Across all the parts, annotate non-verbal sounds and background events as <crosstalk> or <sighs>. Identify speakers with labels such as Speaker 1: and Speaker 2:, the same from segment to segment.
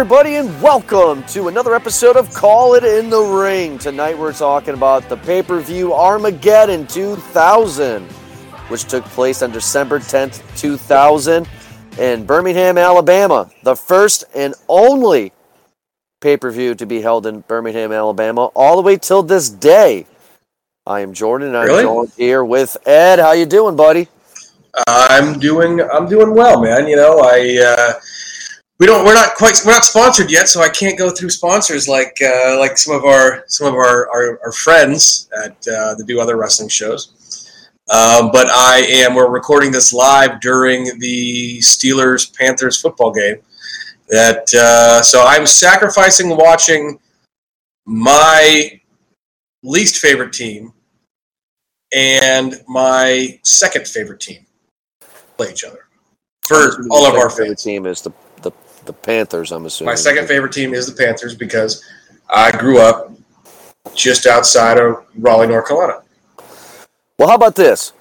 Speaker 1: Everybody, and welcome to another episode of Call It in the Ring. Tonight, we're talking about the pay per view Armageddon 2000, which took place on December 10th, 2000, in Birmingham, Alabama. The first and only pay per view to be held in Birmingham, Alabama, all the way till this day. I am Jordan, and I'm
Speaker 2: Really?
Speaker 1: here with Ed. How you doing, buddy?
Speaker 2: I'm doing I'm doing well, man. You know, I uh, we don't we're not quite we're not sponsored yet, so I can't go through sponsors like uh, like some of our some of our our, our friends at uh, that do other wrestling shows. Um, but I am we're recording this live during the Steelers Panthers football game. That uh, so I'm sacrificing watching my least favorite team and my second favorite team play each other for all of our
Speaker 1: favorite
Speaker 2: fans.
Speaker 1: team is the, the, the Panthers, I'm assuming.
Speaker 2: My second favorite team is the Panthers because I grew up just outside of Raleigh, North Carolina.
Speaker 1: Well, how about this?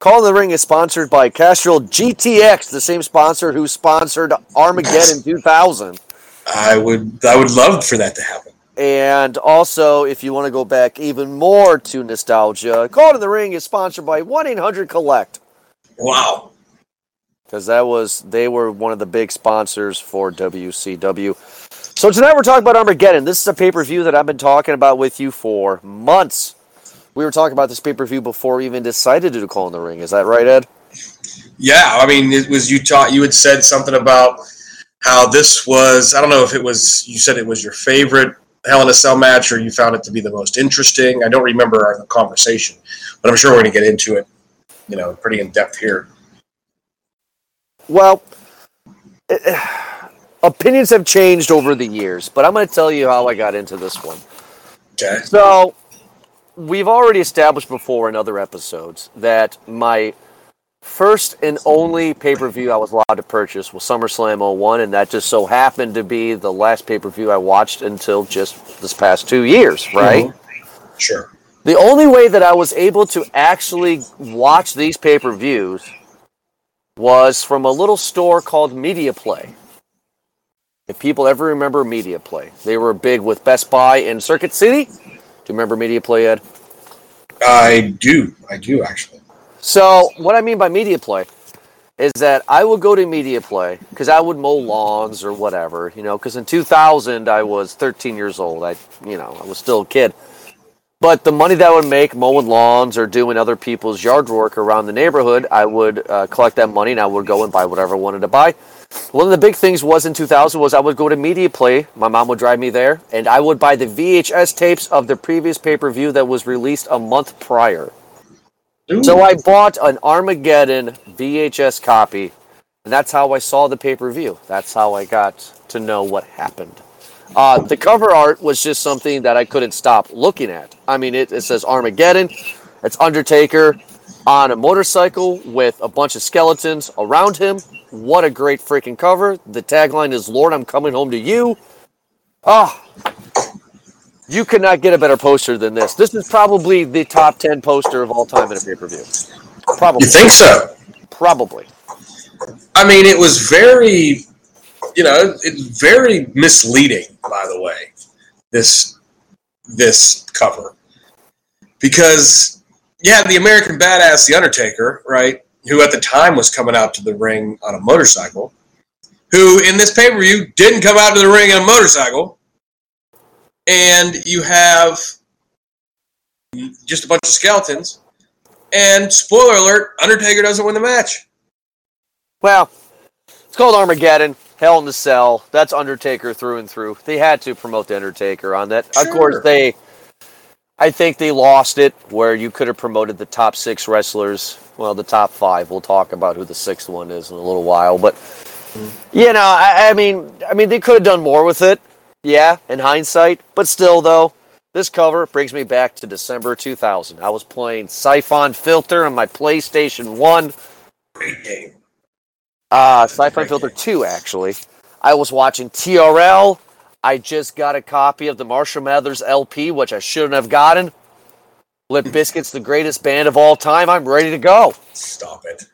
Speaker 1: Call in the Ring is sponsored by Castrol GTX, the same sponsor who sponsored Armageddon 2000.
Speaker 2: I would I would love for that to happen.
Speaker 1: And also, if you want to go back even more to nostalgia, Call in the Ring is sponsored by 1 800 Collect.
Speaker 2: Wow.
Speaker 1: Because that was, they were one of the big sponsors for WCW. So tonight we're talking about Armageddon. This is a pay per view that I've been talking about with you for months. We were talking about this pay per view before we even decided to do Call in the Ring. Is that right, Ed?
Speaker 2: Yeah, I mean, it was you taught you had said something about how this was. I don't know if it was you said it was your favorite Hell in a Cell match or you found it to be the most interesting. I don't remember our conversation, but I'm sure we're going to get into it. You know, pretty in depth here.
Speaker 1: Well, eh, opinions have changed over the years, but I'm going to tell you how I got into this one.
Speaker 2: Okay.
Speaker 1: So, we've already established before in other episodes that my first and only pay per view I was allowed to purchase was SummerSlam 01, and that just so happened to be the last pay per view I watched until just this past two years, right?
Speaker 2: Sure.
Speaker 1: The only way that I was able to actually watch these pay per views was from a little store called Media Play. If people ever remember Media Play, they were big with Best Buy in Circuit City. Do you remember Media Play, Ed?
Speaker 2: I do. I do actually.
Speaker 1: So, what I mean by Media Play is that I would go to Media Play because I would mow lawns or whatever, you know, because in 2000 I was 13 years old. I, you know, I was still a kid. But the money that I would make mowing lawns or doing other people's yard work around the neighborhood, I would uh, collect that money and I would go and buy whatever I wanted to buy. One of the big things was in 2000 was I would go to Media Play. My mom would drive me there, and I would buy the VHS tapes of the previous pay per view that was released a month prior.
Speaker 2: Ooh.
Speaker 1: So I bought an Armageddon VHS copy, and that's how I saw the pay per view. That's how I got to know what happened. Uh, the cover art was just something that I couldn't stop looking at. I mean, it, it says Armageddon. It's Undertaker on a motorcycle with a bunch of skeletons around him. What a great freaking cover. The tagline is Lord, I'm coming home to you. Ah, you could not get a better poster than this. This is probably the top 10 poster of all time in a pay per view. Probably.
Speaker 2: You think so?
Speaker 1: Probably.
Speaker 2: I mean, it was very, you know, it's very misleading. By the way, this this cover because yeah, the American Badass, the Undertaker, right, who at the time was coming out to the ring on a motorcycle, who in this pay per view didn't come out to the ring on a motorcycle, and you have just a bunch of skeletons. And spoiler alert: Undertaker doesn't win the match.
Speaker 1: Well, it's called Armageddon. Hell in the Cell. That's Undertaker through and through. They had to promote the Undertaker on that. Of course, they. I think they lost it where you could have promoted the top six wrestlers. Well, the top five. We'll talk about who the sixth one is in a little while. But mm-hmm. you know, I, I mean, I mean, they could have done more with it. Yeah, in hindsight. But still, though, this cover brings me back to December 2000. I was playing Siphon Filter on my PlayStation One.
Speaker 2: Great game.
Speaker 1: Uh, Siphon Filter 2, actually. I was watching TRL. I just got a copy of the Marshall Mathers LP, which I shouldn't have gotten. Limp <laughs> Bizkit's the greatest band of all time. I'm ready to go.
Speaker 2: Stop it.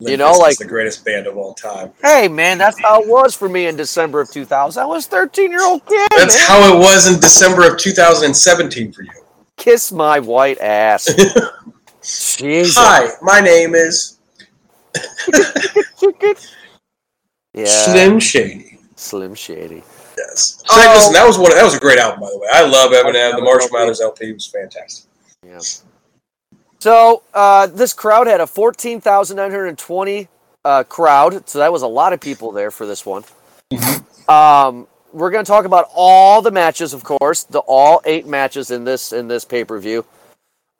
Speaker 1: You know,
Speaker 2: Bizkit's
Speaker 1: like-
Speaker 2: the greatest band of all time.
Speaker 1: Hey, man, that's how it was for me in December of 2000. I was 13 year old kid.
Speaker 2: That's
Speaker 1: man.
Speaker 2: how it was in December of 2017 for you.
Speaker 1: Kiss my white ass. <laughs> Jesus.
Speaker 2: Hi, my name is
Speaker 1: Yeah.
Speaker 2: Slim Shady.
Speaker 1: Slim Shady.
Speaker 2: Yes.
Speaker 1: Oh.
Speaker 2: Listen, that was one. That was a great album, by the way. I love Eminem. The Marshall Mathers LP was fantastic.
Speaker 1: Yeah. So uh, this crowd had a 14,920 uh, crowd. So that was a lot of people there for this one. Um, we're going to talk about all the matches, of course, the all eight matches in this in this pay per view.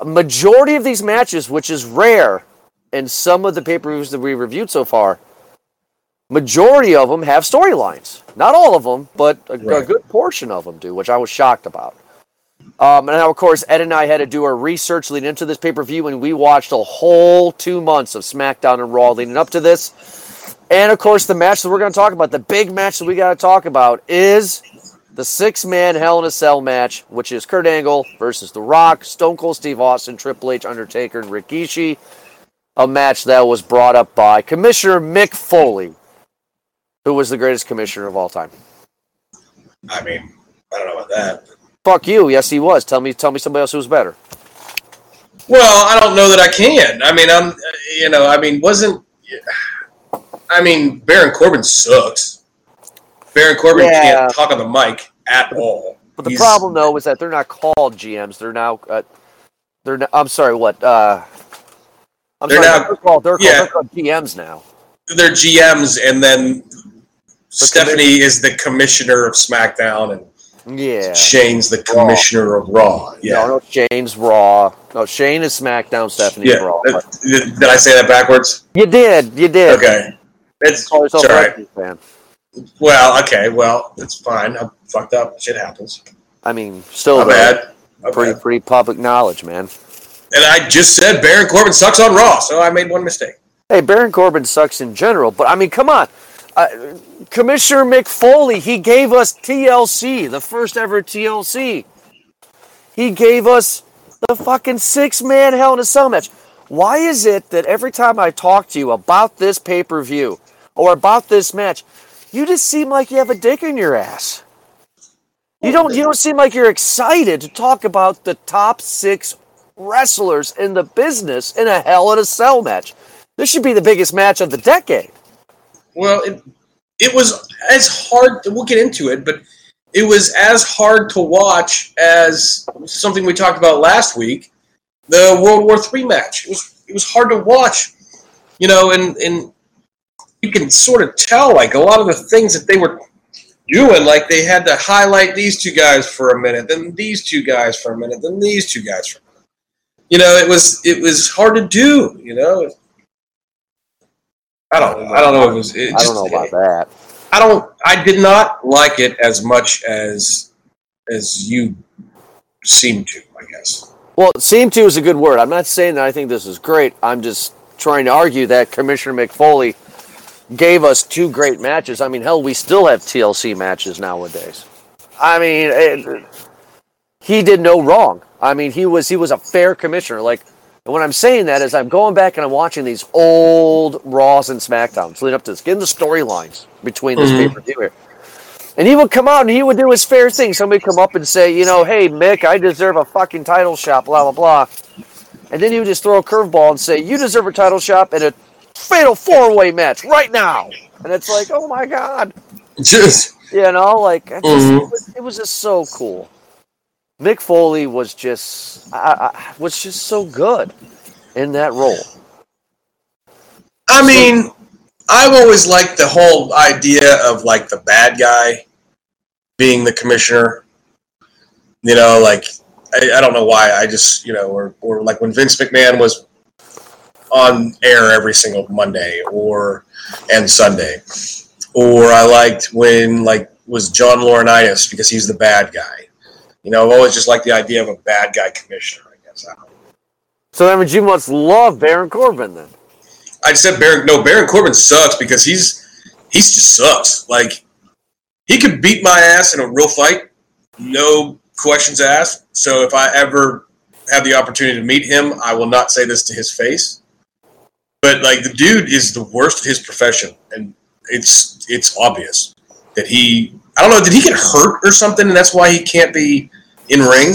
Speaker 1: A majority of these matches, which is rare in some of the pay per views that we reviewed so far, majority of them have storylines. Not all of them, but a, a good portion of them do, which I was shocked about. Um, and now, of course, Ed and I had to do our research leading into this pay per view, and we watched a whole two months of SmackDown and Raw leading up to this. And of course, the match that we're going to talk about, the big match that we got to talk about, is the six man Hell in a Cell match, which is Kurt Angle versus The Rock, Stone Cold Steve Austin, Triple H, Undertaker, and Rikishi. A match that was brought up by Commissioner Mick Foley, who was the greatest commissioner of all time.
Speaker 2: I mean, I don't know about that.
Speaker 1: Fuck you. Yes, he was. Tell me, tell me somebody else who was better.
Speaker 2: Well, I don't know that I can. I mean, I'm, you know, I mean, wasn't, I mean, Baron Corbin sucks. Baron Corbin
Speaker 1: Yeah.
Speaker 2: can't talk on the mic at all.
Speaker 1: But the
Speaker 2: He's-
Speaker 1: problem, though, is that they're not called GMs. They're now, uh, they're. Not, I'm sorry. What? Uh, I'm
Speaker 2: They're
Speaker 1: sorry.
Speaker 2: now-
Speaker 1: they're called. They're called,
Speaker 2: yeah.
Speaker 1: they're called GMs now.
Speaker 2: they're GMs, and then Stephanie is the commissioner of SmackDown, and
Speaker 1: Yeah.
Speaker 2: Shane's the commissioner of Raw. Yeah.
Speaker 1: No, no. Shane's Raw. No, Shane is SmackDown. Stephanie
Speaker 2: yeah.
Speaker 1: Raw.
Speaker 2: Did, did I say that backwards?
Speaker 1: You did. You did.
Speaker 2: Okay. It's,
Speaker 1: Call
Speaker 2: it's
Speaker 1: yourself
Speaker 2: all right.
Speaker 1: fan.
Speaker 2: Well, okay. Well, it's fine. I'm fucked up. Shit happens.
Speaker 1: I mean, still
Speaker 2: bad.
Speaker 1: Pretty
Speaker 2: bad.
Speaker 1: pretty public knowledge, man.
Speaker 2: And I just said Baron Corbin sucks on Raw, so I made one mistake.
Speaker 1: Hey, Baron Corbin sucks in general, but I mean, come on. Uh, Commissioner Mick Foley, he gave us TLC, the first ever TLC. He gave us the fucking six man Hell in a Cell match. Why is it that every time I talk to you about this pay per view or about this match, you just seem like you have a dick in your ass? You don't. You don't seem like you're excited to talk about the top six wrestlers in the business in a Hell in a Cell match. This should be the biggest match of the decade.
Speaker 2: Well, it, it was as hard. We'll get into it, but it was as hard to watch as something we talked about last week, the World War III match. It was it was hard to watch, you know, and and you can sort of tell like a lot of the things that they were doing. Like they had to highlight these two guys for a minute, then these two guys for a minute, then these two guys for. You know, it was it was hard to do. You know. I don't. I don't know. If it was. It
Speaker 1: I don't know about that.
Speaker 2: I don't. I did not like it as much as as you seem to. I guess.
Speaker 1: Well, seem to is a good word. I'm not saying that I think this is great. I'm just trying to argue that Commissioner Mick Foley gave us two great matches. I mean, hell, we still have TLC matches nowadays. I mean, it, he did no wrong. I mean, he was he was a fair commissioner. Like, and when I'm saying that is I'm going back and I'm watching these old Raws and Smackdowns leading up to this, getting the storylines between this
Speaker 2: Mhm.
Speaker 1: pay per view here. And he would come out and he would do his fair thing. Somebody come up and say, you know, hey Mick, I deserve a fucking title shot, blah blah blah. And then he would just throw a curveball and say, you deserve a title shot and a fatal four way match right now. And it's like, oh my god,
Speaker 2: Just
Speaker 1: you know, like just,
Speaker 2: Mhm.
Speaker 1: it, was, it was just so cool. Mick Foley was just, I, I, was just so good in that role.
Speaker 2: I mean, I've always liked the whole idea of like the bad guy being the commissioner. You know, like I, I don't know why. I just you know, or or like when Vince McMahon was on air every single Monday or and Sunday, or I liked when like was John Laurinaitis because he's the bad guy. You know, I've always just liked the idea of a bad guy commissioner. I guess. I.
Speaker 1: So that means you must love Baron Corbin then.
Speaker 2: I said Baron. No, Baron Corbin sucks because he's he's just sucks. Like he could beat my ass in a real fight, no questions asked. So if I ever have the opportunity to meet him, I will not say this to his face. but like the dude is the worst of his profession, and it's it's obvious that he. I don't know. Did he get hurt or something, and that's why he can't be in ring?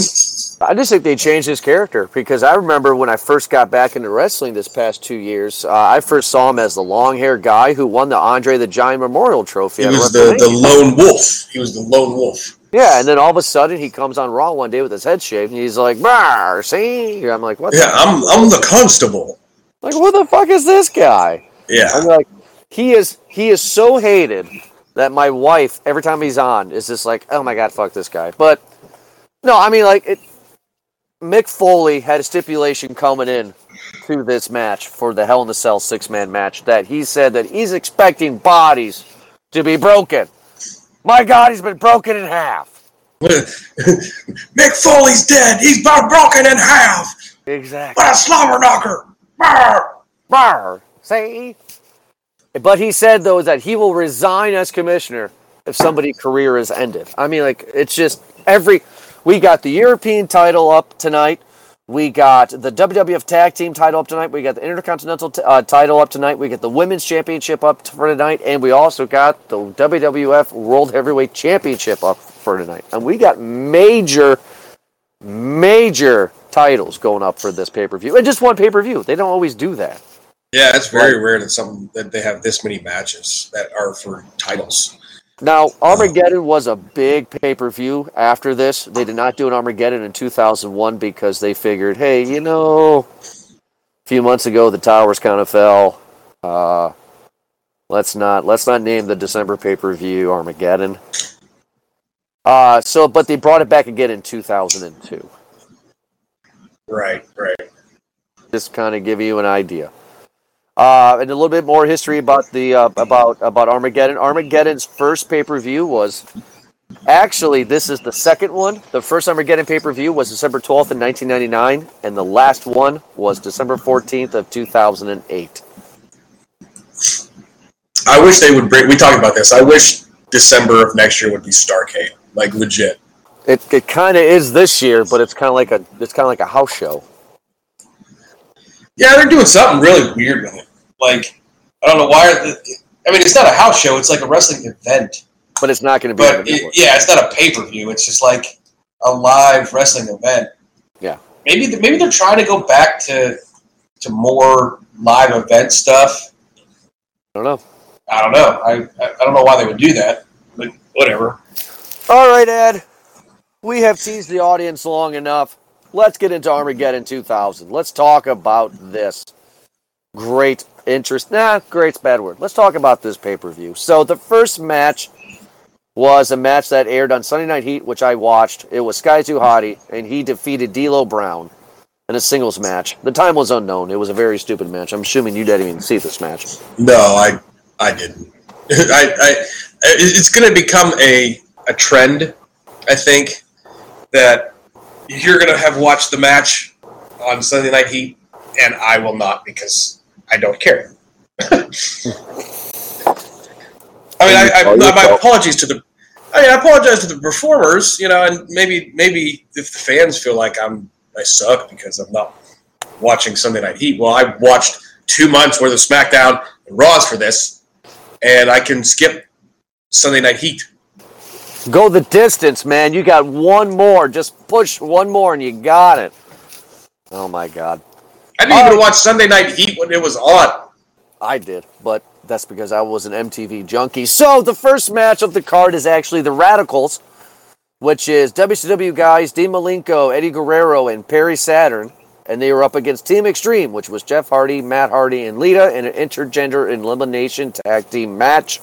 Speaker 1: I just think they changed his character because I remember when I first got back into wrestling this past two years, uh, I first saw him as the long haired guy who won the Andre the Giant Memorial Trophy.
Speaker 2: He was the, the lone wolf. He was the lone wolf.
Speaker 1: yeah, and then all of a sudden he comes on Raw one day with his head shaved and he's like, "Bar, see?" I'm like, "What?
Speaker 2: Yeah, I'm I'm the constable.
Speaker 1: like, who the fuck is this guy?"
Speaker 2: Yeah,
Speaker 1: I'm like, he is he is so hated that my wife every time he's on is just like, oh my god, fuck this guy. But no, I mean like it. Mick Foley had a stipulation coming in to this match for the Hell in the Cell six man match that he said that he's expecting bodies to be broken. My God, he's been broken in half. <laughs>
Speaker 2: Mick Foley's dead. He's been broken in half.
Speaker 1: Exactly.
Speaker 2: What a slobber knocker! Brr.
Speaker 1: Brr, see? But he said though that he will resign as commissioner if somebody's career is ended. I mean, like it's just every. We got the European title up tonight. We got the WWF Tag Team title up tonight. We got the Intercontinental t- uh, title up tonight. We got the Women's Championship up for tonight, and we also got the WWF World Heavyweight Championship up for tonight. And we got major, major titles going up for this pay per view, and just one pay per view. They don't always do that.
Speaker 2: Yeah, it's very rare that some that they have this many matches that are for titles.
Speaker 1: Now, Armageddon was a big pay per view after this. They did not do an Armageddon in 2001 because they figured, hey, you know, a few months ago the towers kind of fell. Uh, let's not let's not name the December pay per view Armageddon. Uh, so, but they brought it back again in 2002.
Speaker 2: Right, right.
Speaker 1: Just kind of give you an idea. Uh, and a little bit more history about the uh, about about Armageddon. Armageddon's first pay per view was actually this is the second one. The first Armageddon pay per view was December twelfth in nineteen ninety nine, and the last one was December fourteenth of two thousand and eight.
Speaker 2: I wish they would bring. We talked about this. I wish December of next year would be Starcade, like legit.
Speaker 1: It it kind of is this year, but it's kind of like a it's kind of like a house show.
Speaker 2: Yeah, they're doing something really weird with it. Like I don't know why. The, I mean, it's not a house show. It's like a wrestling event.
Speaker 1: But it's not going to be.
Speaker 2: But it, yeah, it's not a pay per view. It's just like a live wrestling event.
Speaker 1: Yeah.
Speaker 2: Maybe maybe they're trying to go back to to more live event stuff.
Speaker 1: I don't know.
Speaker 2: I don't know. I I I don't know why they would do that, but whatever.
Speaker 1: All right, Ed. We have teased the audience long enough. Let's get into Armageddon 2000. Let's talk about this. Great interest. Nah, great's bad word. Let's talk about this pay per view. So, the first match was a match that aired on Sunday Night Heat, which I watched. It was Sky Hottie, and he defeated D'Lo Brown in a singles match. The time was unknown. It was a very stupid match. I'm assuming you didn't even see this match.
Speaker 2: No, I I didn't. <laughs> I, I it's going to become a a trend. I think that you're going to have watched the match on Sunday Night Heat, and I will not because I don't care. <laughs> I mean, I, I, my apologies to the. I mean, I apologize to the performers, you know, and maybe maybe if the fans feel like I'm I suck because I'm not watching Sunday Night Heat. Well, I watched two months worth of SmackDown and Raws for this, and I can skip Sunday Night Heat.
Speaker 1: Go the distance, man. You got one more. Just push one more, and you got it. Oh, my God.
Speaker 2: I didn't
Speaker 1: Oh.
Speaker 2: even watch Sunday Night Heat when it was on.
Speaker 1: I did, but that's because I was an MTV junkie. So the first match of the card is actually the Radicals, which is WCW guys Dean Malenko, Eddie Guerrero, and Perry Saturn. And they were up against Team Extreme, which was Jeff Hardy, Matt Hardy, and Lita in an intergender elimination tag team match.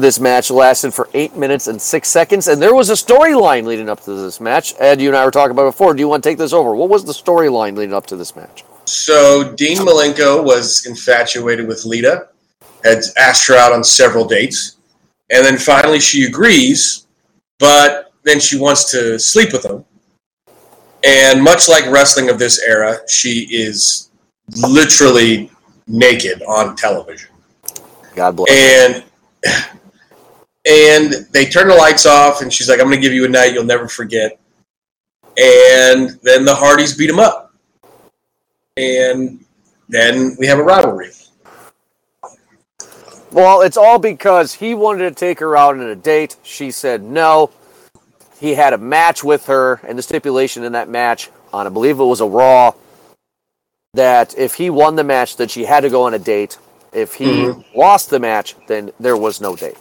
Speaker 1: This match lasted for eight minutes and six seconds, and there was a storyline leading up to this match. Ed, you and I were talking about before. Do you want to take this over? What was the storyline leading up to this match?
Speaker 2: So Dean Malenko was infatuated with Lita, had asked her out on several dates, and then finally she agrees, but then she wants to sleep with him. And much like wrestling of this era, she is literally naked on television.
Speaker 1: God bless.
Speaker 2: and and they turn the lights off and she's like i'm gonna give you a night you'll never forget and then the hardys beat him up and then we have a rivalry.
Speaker 1: Well, it's all because he wanted to take her out on a date. She said no. He had a match with her, and the stipulation in that match, on I believe it was a Raw, that if he won the match, that she had to go on a date. If he
Speaker 2: Mhm.
Speaker 1: lost the match, then there was no date.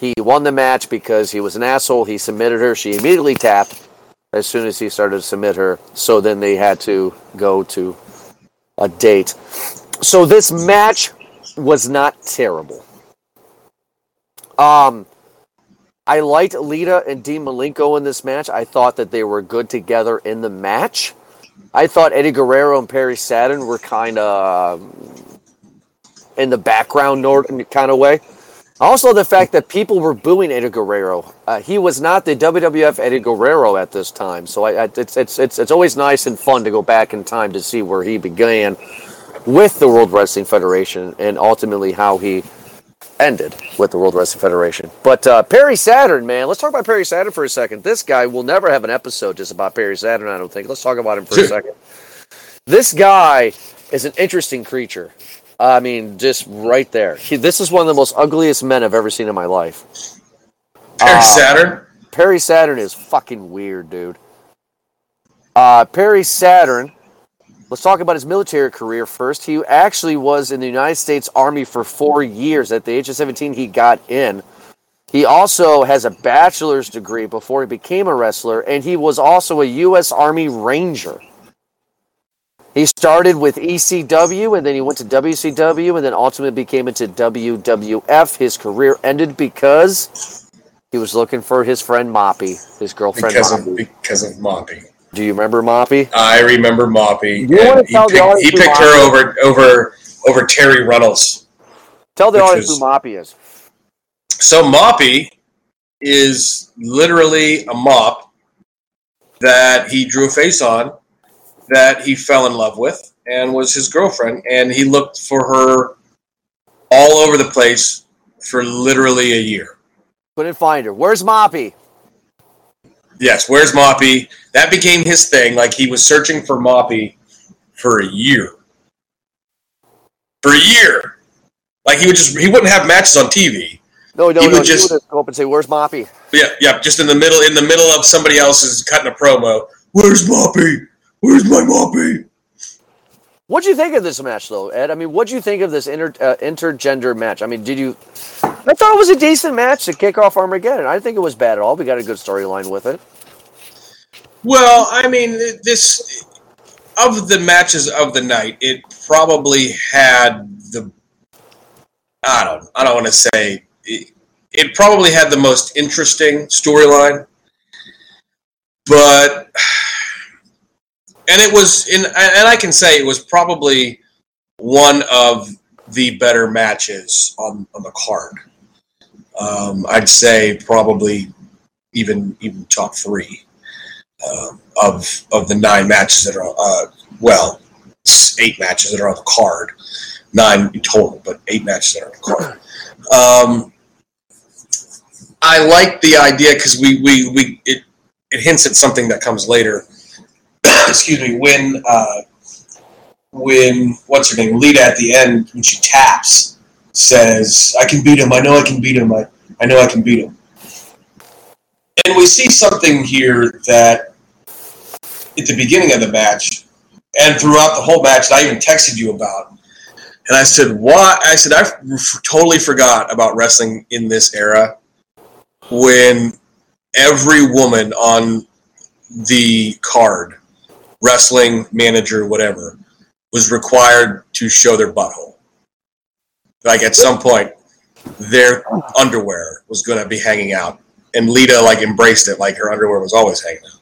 Speaker 1: He won the match because he was an asshole. He submitted her. She immediately tapped as soon as he started to submit her. So then they had to go to a date. So this match was not terrible. Um, I liked Lita and Dean Malenko in this match. I thought that they were good together in the match. I thought Eddie Guerrero and Perry Saturn were kind of in the background kind of way. Also, the fact that people were booing Eddie Guerrero. Uh, he was not the WWF Eddie Guerrero at this time. So I, I, it's, it's, it's, it's always nice and fun to go back in time to see where he began with the World Wrestling Federation and ultimately how he ended with the World Wrestling Federation. But uh, Perry Saturn, man, let's talk about Perry Saturn for a second. This guy will never have an episode just about Perry Saturn, I don't think. Let's talk about him for a second. This guy is an interesting creature. I mean, just right there. He, this is one of the most ugliest men I've ever seen in my life.
Speaker 2: Perry
Speaker 1: Uh,
Speaker 2: Saturn.
Speaker 1: Perry Saturn is fucking weird, dude. Uh, Perry Saturn. Let's talk about his military career first. He actually was in the United States Army for four years. At the age of 17, he got in. He also has a bachelor's degree before he became a wrestler, and he was also a U.S. Army Ranger. He started with ECW, and then he went to WCW, and then ultimately became into WWF. His career ended because he was looking for his friend Moppy, his girlfriend
Speaker 2: Because
Speaker 1: Moppy.
Speaker 2: of, because of Moppy.
Speaker 1: Do you remember Moppy?
Speaker 2: I remember Moppy.
Speaker 1: You
Speaker 2: and he
Speaker 1: tell the
Speaker 2: picked,
Speaker 1: audience
Speaker 2: he picked her over over over Terri Runnels.
Speaker 1: Tell the audience
Speaker 2: was-
Speaker 1: who Moppy is.
Speaker 2: So Moppy is literally a mop that he drew a face on, that he fell in love with, and was his girlfriend. And he looked for her all over the place for literally a year.
Speaker 1: Couldn't find her. Where's Moppy?
Speaker 2: Yes, where's Moppy? That became his thing. Like he was searching for Moppy for a year. For a year. Like he would just he wouldn't have matches on TV.
Speaker 1: No, no,
Speaker 2: He
Speaker 1: no.
Speaker 2: would
Speaker 1: He
Speaker 2: just-
Speaker 1: would go up and say, "Where's Moppy?"
Speaker 2: Yeah, yeah, just in the middle in the middle of somebody else's cutting a promo. Where's Moppy? Where's my Moppy?
Speaker 1: What'd you think of this match, though, Ed? I mean, what'd you think of this inter uh, intergender match? I mean, did you? I thought it was a decent match to kick off Armageddon. I didn't think it was bad at all. We got a good storyline with it.
Speaker 2: Well, I mean, this of the matches of the night, it probably had the I don't I don't want to say it, it probably had the most interesting storyline, but and it was in and I can say it was probably one of the better matches on on the card. Um, I'd say probably even even top three um, of of the nine matches that are uh, well, eight matches that are on the card, nine in total, but eight matches that are on the card. Um, I like the idea because we we we it it hints at something that comes later. Excuse me, when uh, when what's her name, Lita at the end when she taps says, "I can beat him. I know I can beat him. I I know I can beat him." And we see something here that at the beginning of the match and throughout the whole match, I even texted you about. And I said, "Why?" I said, "I totally forgot about wrestling in this era when every woman on the card, wrestling manager, whatever, was required to show their butthole. Like at some point, their underwear was going to be hanging out, and Lita like embraced it, like her underwear was always hanging out.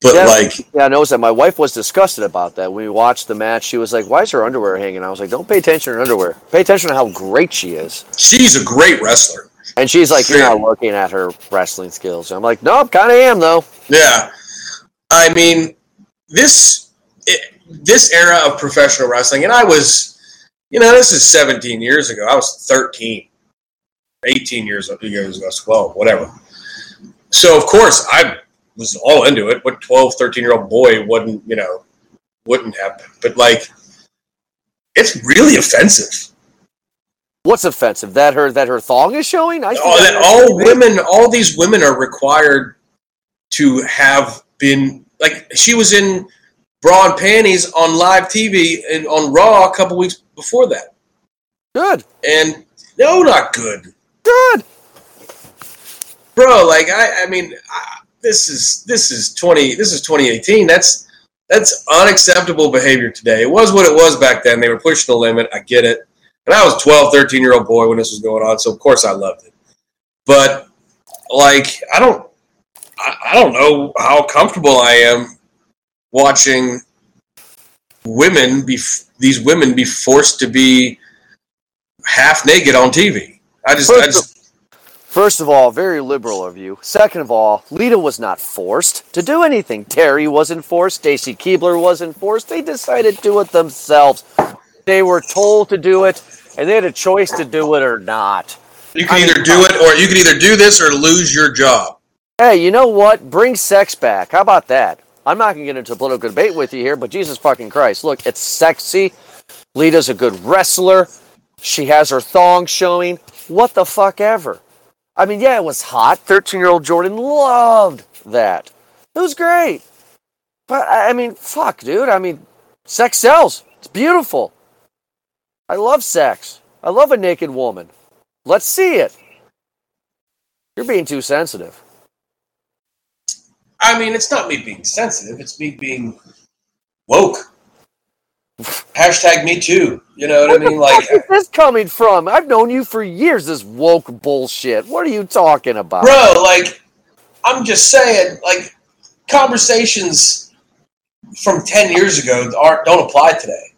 Speaker 2: But
Speaker 1: Yeah.
Speaker 2: like,
Speaker 1: Yeah, I noticed that. My wife was disgusted about that. When we watched the match, she was like, "Why is her underwear hanging?" I was like, "Don't pay attention to her underwear. Pay attention to how great she is."
Speaker 2: she's a great wrestler.
Speaker 1: And she's like, "You're not looking at her wrestling skills." I'm like, "No, nope, kind of am though."
Speaker 2: Yeah, I mean this it, this era of professional wrestling, and I was, you know, this is 17 years ago. I was 13, 18 years years ago, 12, whatever. So of course I was all into it. What 12, 13 year old boy wouldn't, you know, wouldn't have? But like, it's really offensive.
Speaker 1: What's offensive? That her that her thong is showing? I that
Speaker 2: that all women, all these women are required to have been like she was in bra and panties on live TV and on Raw a couple weeks before that,
Speaker 1: Good.
Speaker 2: and no, not good,
Speaker 1: Good.
Speaker 2: bro. Like I, I mean, I, this is this is twenty, this is twenty eighteen. That's that's unacceptable behavior today. It was what it was back then. They were pushing the limit. I get it. And I was 12, 13 year old boy when this was going on, so of course I loved it. But like, I don't, I, I don't know how comfortable I am watching women be these women be forced to be half naked on TV. I just, I just,
Speaker 1: First of all, very liberal of you. Second of all, Lita was not forced to do anything. Terri wasn't forced. Stacy Keibler wasn't forced. They decided to do it themselves. They were told to do it, and they had a choice to do it or not.
Speaker 2: you can
Speaker 1: I mean,
Speaker 2: either do it or you can either do this or lose your job.
Speaker 1: Hey, you know what? Bring sex back. How about that? I'm not going to get into a political debate with you here, but Jesus fucking Christ. Look, it's sexy. Lita's a good wrestler. She has her thong showing. What the fuck ever. I mean, yeah, it was hot. 13 year old Jordan loved that. It was great. But, I I mean, fuck, dude. I mean, sex sells. It's beautiful. I love sex. I love a naked woman. Let's see it. You're being too sensitive.
Speaker 2: I mean, it's not me being sensitive. It's me being woke. Hashtag me too. You know what I mean? Like,
Speaker 1: Where's this coming from? I've known you for years. This woke bullshit. What are you talking about?
Speaker 2: bro, like, I'm just saying, like, conversations from 10 years ago aren't, don't apply today.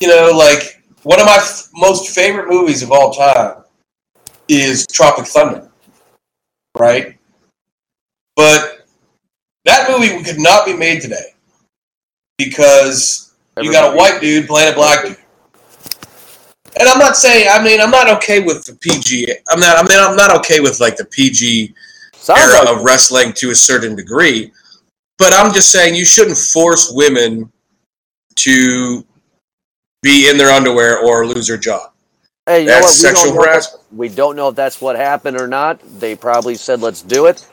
Speaker 2: You know, like, one of my f- most favorite movies of all time is Tropic Thunder, right? But that movie could not be made today because you got a white dude playing a black dude. And I'm not saying. I mean, I'm not okay with the PG. I'm not. I mean, I'm not okay with like the PG
Speaker 1: Sounds
Speaker 2: era
Speaker 1: like
Speaker 2: of wrestling to a certain degree. But I'm just saying you shouldn't force women to be in their underwear or lose their job.
Speaker 1: hey, you know
Speaker 2: That's
Speaker 1: what? We
Speaker 2: sexual
Speaker 1: know if-
Speaker 2: harassment.
Speaker 1: We don't know if that's what happened or not. They probably said, "Let's do it."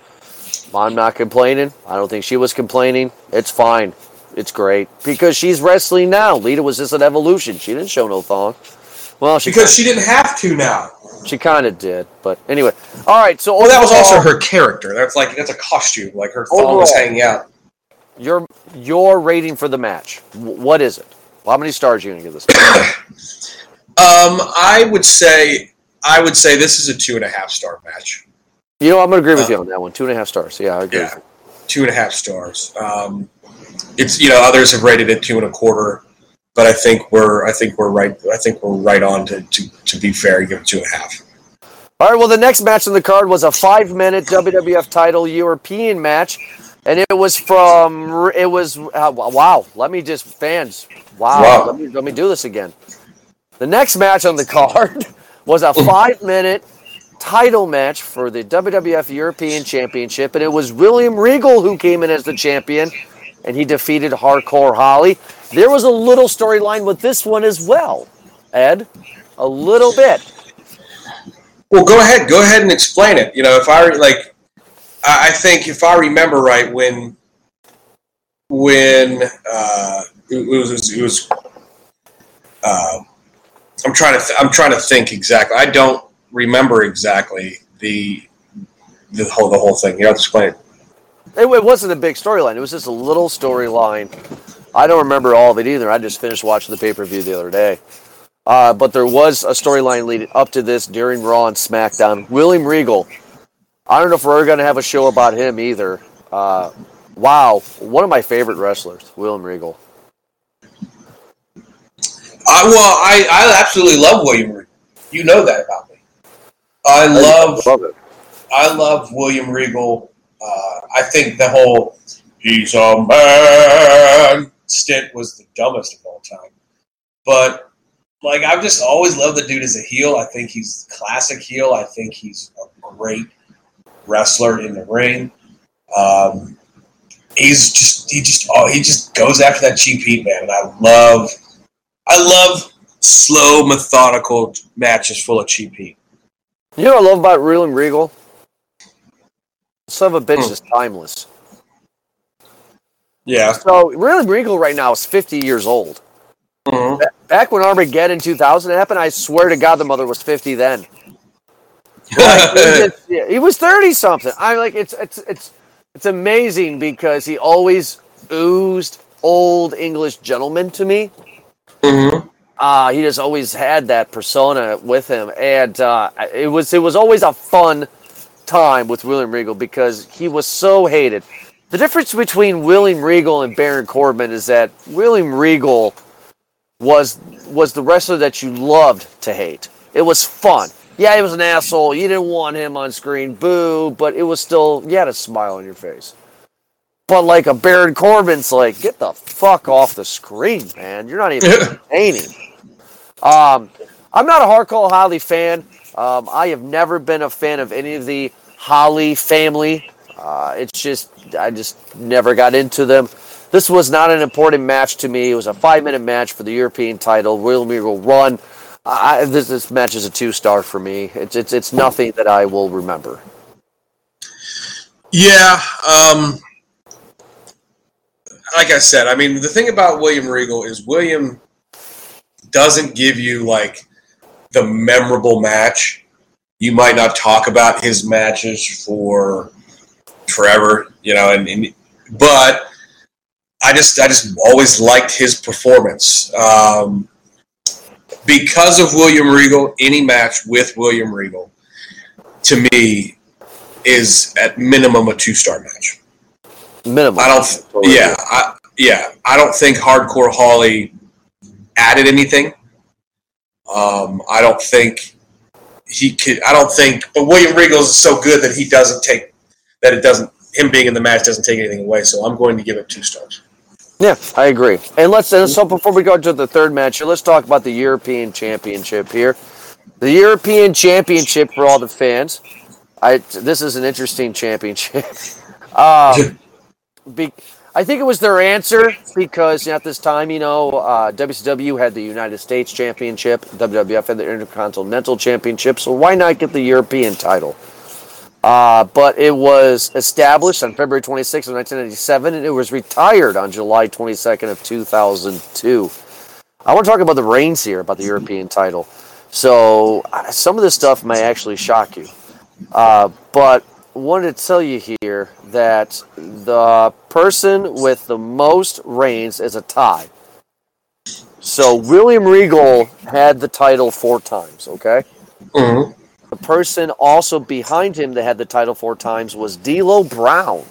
Speaker 1: I'm not complaining. I don't think she was complaining. It's fine. It's great because she's wrestling now. Lita was just an evolution. She didn't show no thong. Well, she
Speaker 2: Because she didn't have to now.
Speaker 1: she kind of did, but anyway. All right. So
Speaker 2: Well, that was also her character. That's like that's a costume. Like her thong was hanging out.
Speaker 1: Your your rating for the match. What is it? How many stars are you gonna give this? <coughs>
Speaker 2: Um, I would say I would say this is a two and a half star match.
Speaker 1: You know, I'm gonna agree with
Speaker 2: Uh,
Speaker 1: you on that one. Two and a half stars. Yeah, I agree.
Speaker 2: Yeah, two and a half stars. Um, it's you know others have rated it two and a quarter, but I think we're I think we're right I think we're right on to to, to be fair and give it two and a half.
Speaker 1: All right. Well, the next match on the card was a five-minute WWF title European match, and it was from. It was uh, wow. Let me just fans. Wow.
Speaker 2: Wow.
Speaker 1: Let me let me do this again. The next match on the <laughs> card was a <laughs> five-minute title match for the WWF European Championship, and it was William Regal who came in as the champion, and he defeated Hardcore Holly. There was a little storyline with this one as well, Ed. A little bit.
Speaker 2: Well, go ahead. Go ahead and explain it. You know, if I like, I think if I remember right, when when uh, it was it was. Uh, I'm trying to th- I'm trying to think exactly. I don't remember exactly the the whole the whole thing. You have to explain it.
Speaker 1: It, wasn't a big storyline. It was just a little storyline. I don't remember all of it either. I just finished watching the pay per view the other day. Uh, but there was a storyline leading up to this during Raw and SmackDown. William Regal. I don't know if we're going to have a show about him either. Uh, wow, one of my favorite wrestlers, William Regal.
Speaker 2: I, well, I, I absolutely love William Regal. You know that about me. I love
Speaker 1: love it.
Speaker 2: I love William Regal. Uh, I think the whole "he's a man" stint was the dumbest of all time. But like, I've just always loved the dude as a heel. I think he's classic heel. I think he's a great wrestler in the ring. Um, he's just he just oh he just goes after that cheap heat man, and I love I love slow, methodical matches full of cheap heat.
Speaker 1: You know what I love about Real Regal? Son of a bitch
Speaker 2: Hmm.
Speaker 1: is timeless.
Speaker 2: Yeah.
Speaker 1: So Real Regal right now is 50 years old.
Speaker 2: Mhm.
Speaker 1: Back when Armageddon 2000 happened, I swear to God the mother was 50 then. Like, he, <laughs> yeah, he was 30 something. I like it's it's it's it's amazing because he always oozed old English gentleman to me.
Speaker 2: Mhm.
Speaker 1: Uh, he just always had that persona with him, and uh, it was it was always a fun time with William Regal because he was so hated. The difference between William Regal and Baron Corbin is that William Regal was was the wrestler that you loved to hate. It was fun. Yeah, he was an asshole. You didn't want him on screen, boo, but it was still you had a smile on your face. But like a Baron Corbin's like, get the fuck off the screen, man. You're not even <laughs> entertaining. Um, I'm not a hardcore Holly fan. Um, I have never been a fan of any of the Holly family. Uh, it's just I just never got into them. This was not an important match to me. It was a five minute match for the European title. Royal Regal run. I, this, this match is a two star for me. It's, it's it's nothing that I will remember.
Speaker 2: Yeah. Um, like I said, I mean, the thing about William Regal is William doesn't give you like the memorable match. You might not talk about his matches for forever, you know, and, and but I just I just always liked his performance. Um, because of William Regal, any match with William Regal, to me, is at minimum a two star match.
Speaker 1: Minimum.
Speaker 2: I don't. Yeah, I, yeah. I don't think Hardcore Holly added anything. Um, I don't think he could. I don't think. But William Regal is so good that he doesn't take that. It doesn't. Him being in the match doesn't take anything away. So I'm going to give it two stars.
Speaker 1: Yeah, I agree. And let's and so before we go to the third match here, let's talk about the European Championship here. The European Championship for all the fans. I this is an interesting championship. <laughs> Um, be, I think it was their answer because at this time, you know, uh, WCW had the United States Championship, WWF had the Intercontinental Championship, so why not get the European title? Uh, but it was established on February 26th of 1997, and it was retired on July 22nd of 2002. I want to talk about the reigns here, about the European title. So uh, some of this stuff may actually shock you, uh, but wanted to tell you here that the person with the most reigns is a tie. So William Regal had the title four times. Okay.
Speaker 2: Mm-hmm.
Speaker 1: The person also behind him that had the title four times was D'Lo Brown.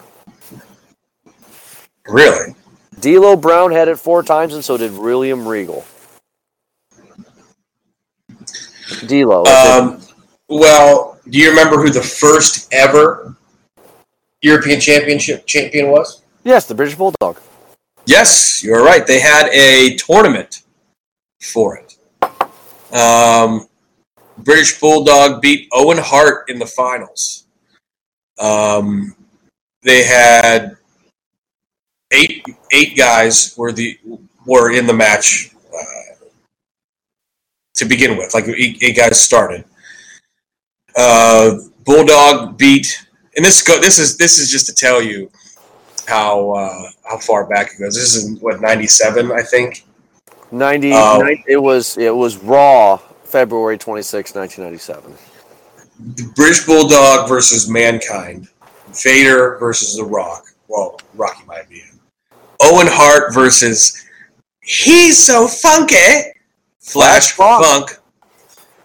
Speaker 2: Really?
Speaker 1: D'Lo Brown had it four times, and so did William Regal. D'Lo.
Speaker 2: Um, well, do you remember who the first ever European Championship champion was?
Speaker 1: yes, the British Bulldog.
Speaker 2: Yes, you're right. They had a tournament for it. Um, British Bulldog beat Owen Hart in the finals. Um, they had eight eight guys were the were in the match uh, to begin with. Like eight, eight guys started. Uh, Bulldog beat, and this go this is this is just to tell you how uh, how far back it goes. This is what ninety seven, I think.
Speaker 1: 90,
Speaker 2: Oh.
Speaker 1: nine- it was it was Raw, February 26, 1997.
Speaker 2: British Bulldog versus Mankind. Vader versus The Rock. Well, Rocky might be in. Owen Hart versus He's So Funky. Flash
Speaker 1: Funk.
Speaker 2: Funk.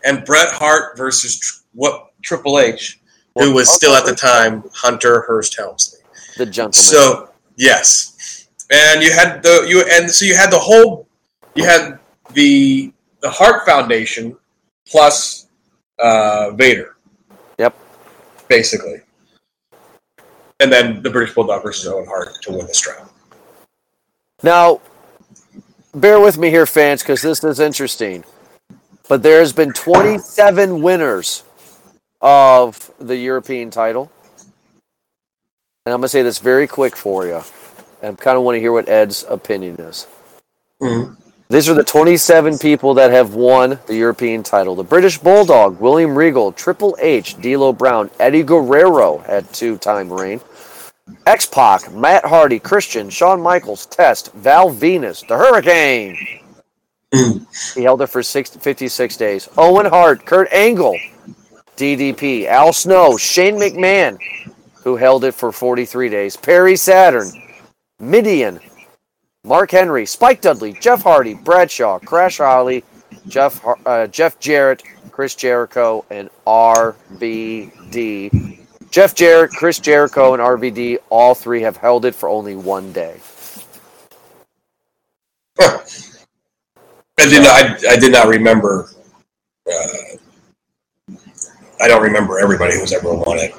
Speaker 2: And Bret Hart versus what Triple H, who was still at the time Hunter Hearst Helmsley.
Speaker 1: The gentleman.
Speaker 2: So yes, and you had the you and so you had the whole you had the the Hart Foundation plus uh, Vader.
Speaker 1: Yep.
Speaker 2: Basically, and then the British Bulldog versus Owen Hart to win the strap.
Speaker 1: Now, bear with me here, fans, because this is interesting. But there has been 27 winners of the European title. And I'm going to say this very quick for you. And I kind of want to hear what Ed's opinion is.
Speaker 2: Mhm.
Speaker 1: These are the 27 people that have won the European title. The British Bulldog, William Regal, Triple H, D'Lo Brown, Eddie Guerrero had two-time reign. X-Pac, Matt Hardy, Christian, Shawn Michaels, Test, Val Venis, the Hurricane. he held it for six, 56 days. Owen Hart, Kurt Angle, DDP, Al Snow, Shane McMahon, who held it for 43 days. Perry Saturn, Mideon, Mark Henry, Spike Dudley, Jeff Hardy, Bradshaw, Crash Holly, Jeff uh, Jeff Jarrett, Chris Jericho, and RVD. Jeff Jarrett, Chris Jericho, and RVD, all three have held it for only one day.
Speaker 2: Huh. I did not. I, I did not remember. Uh, I don't remember everybody who's ever won it.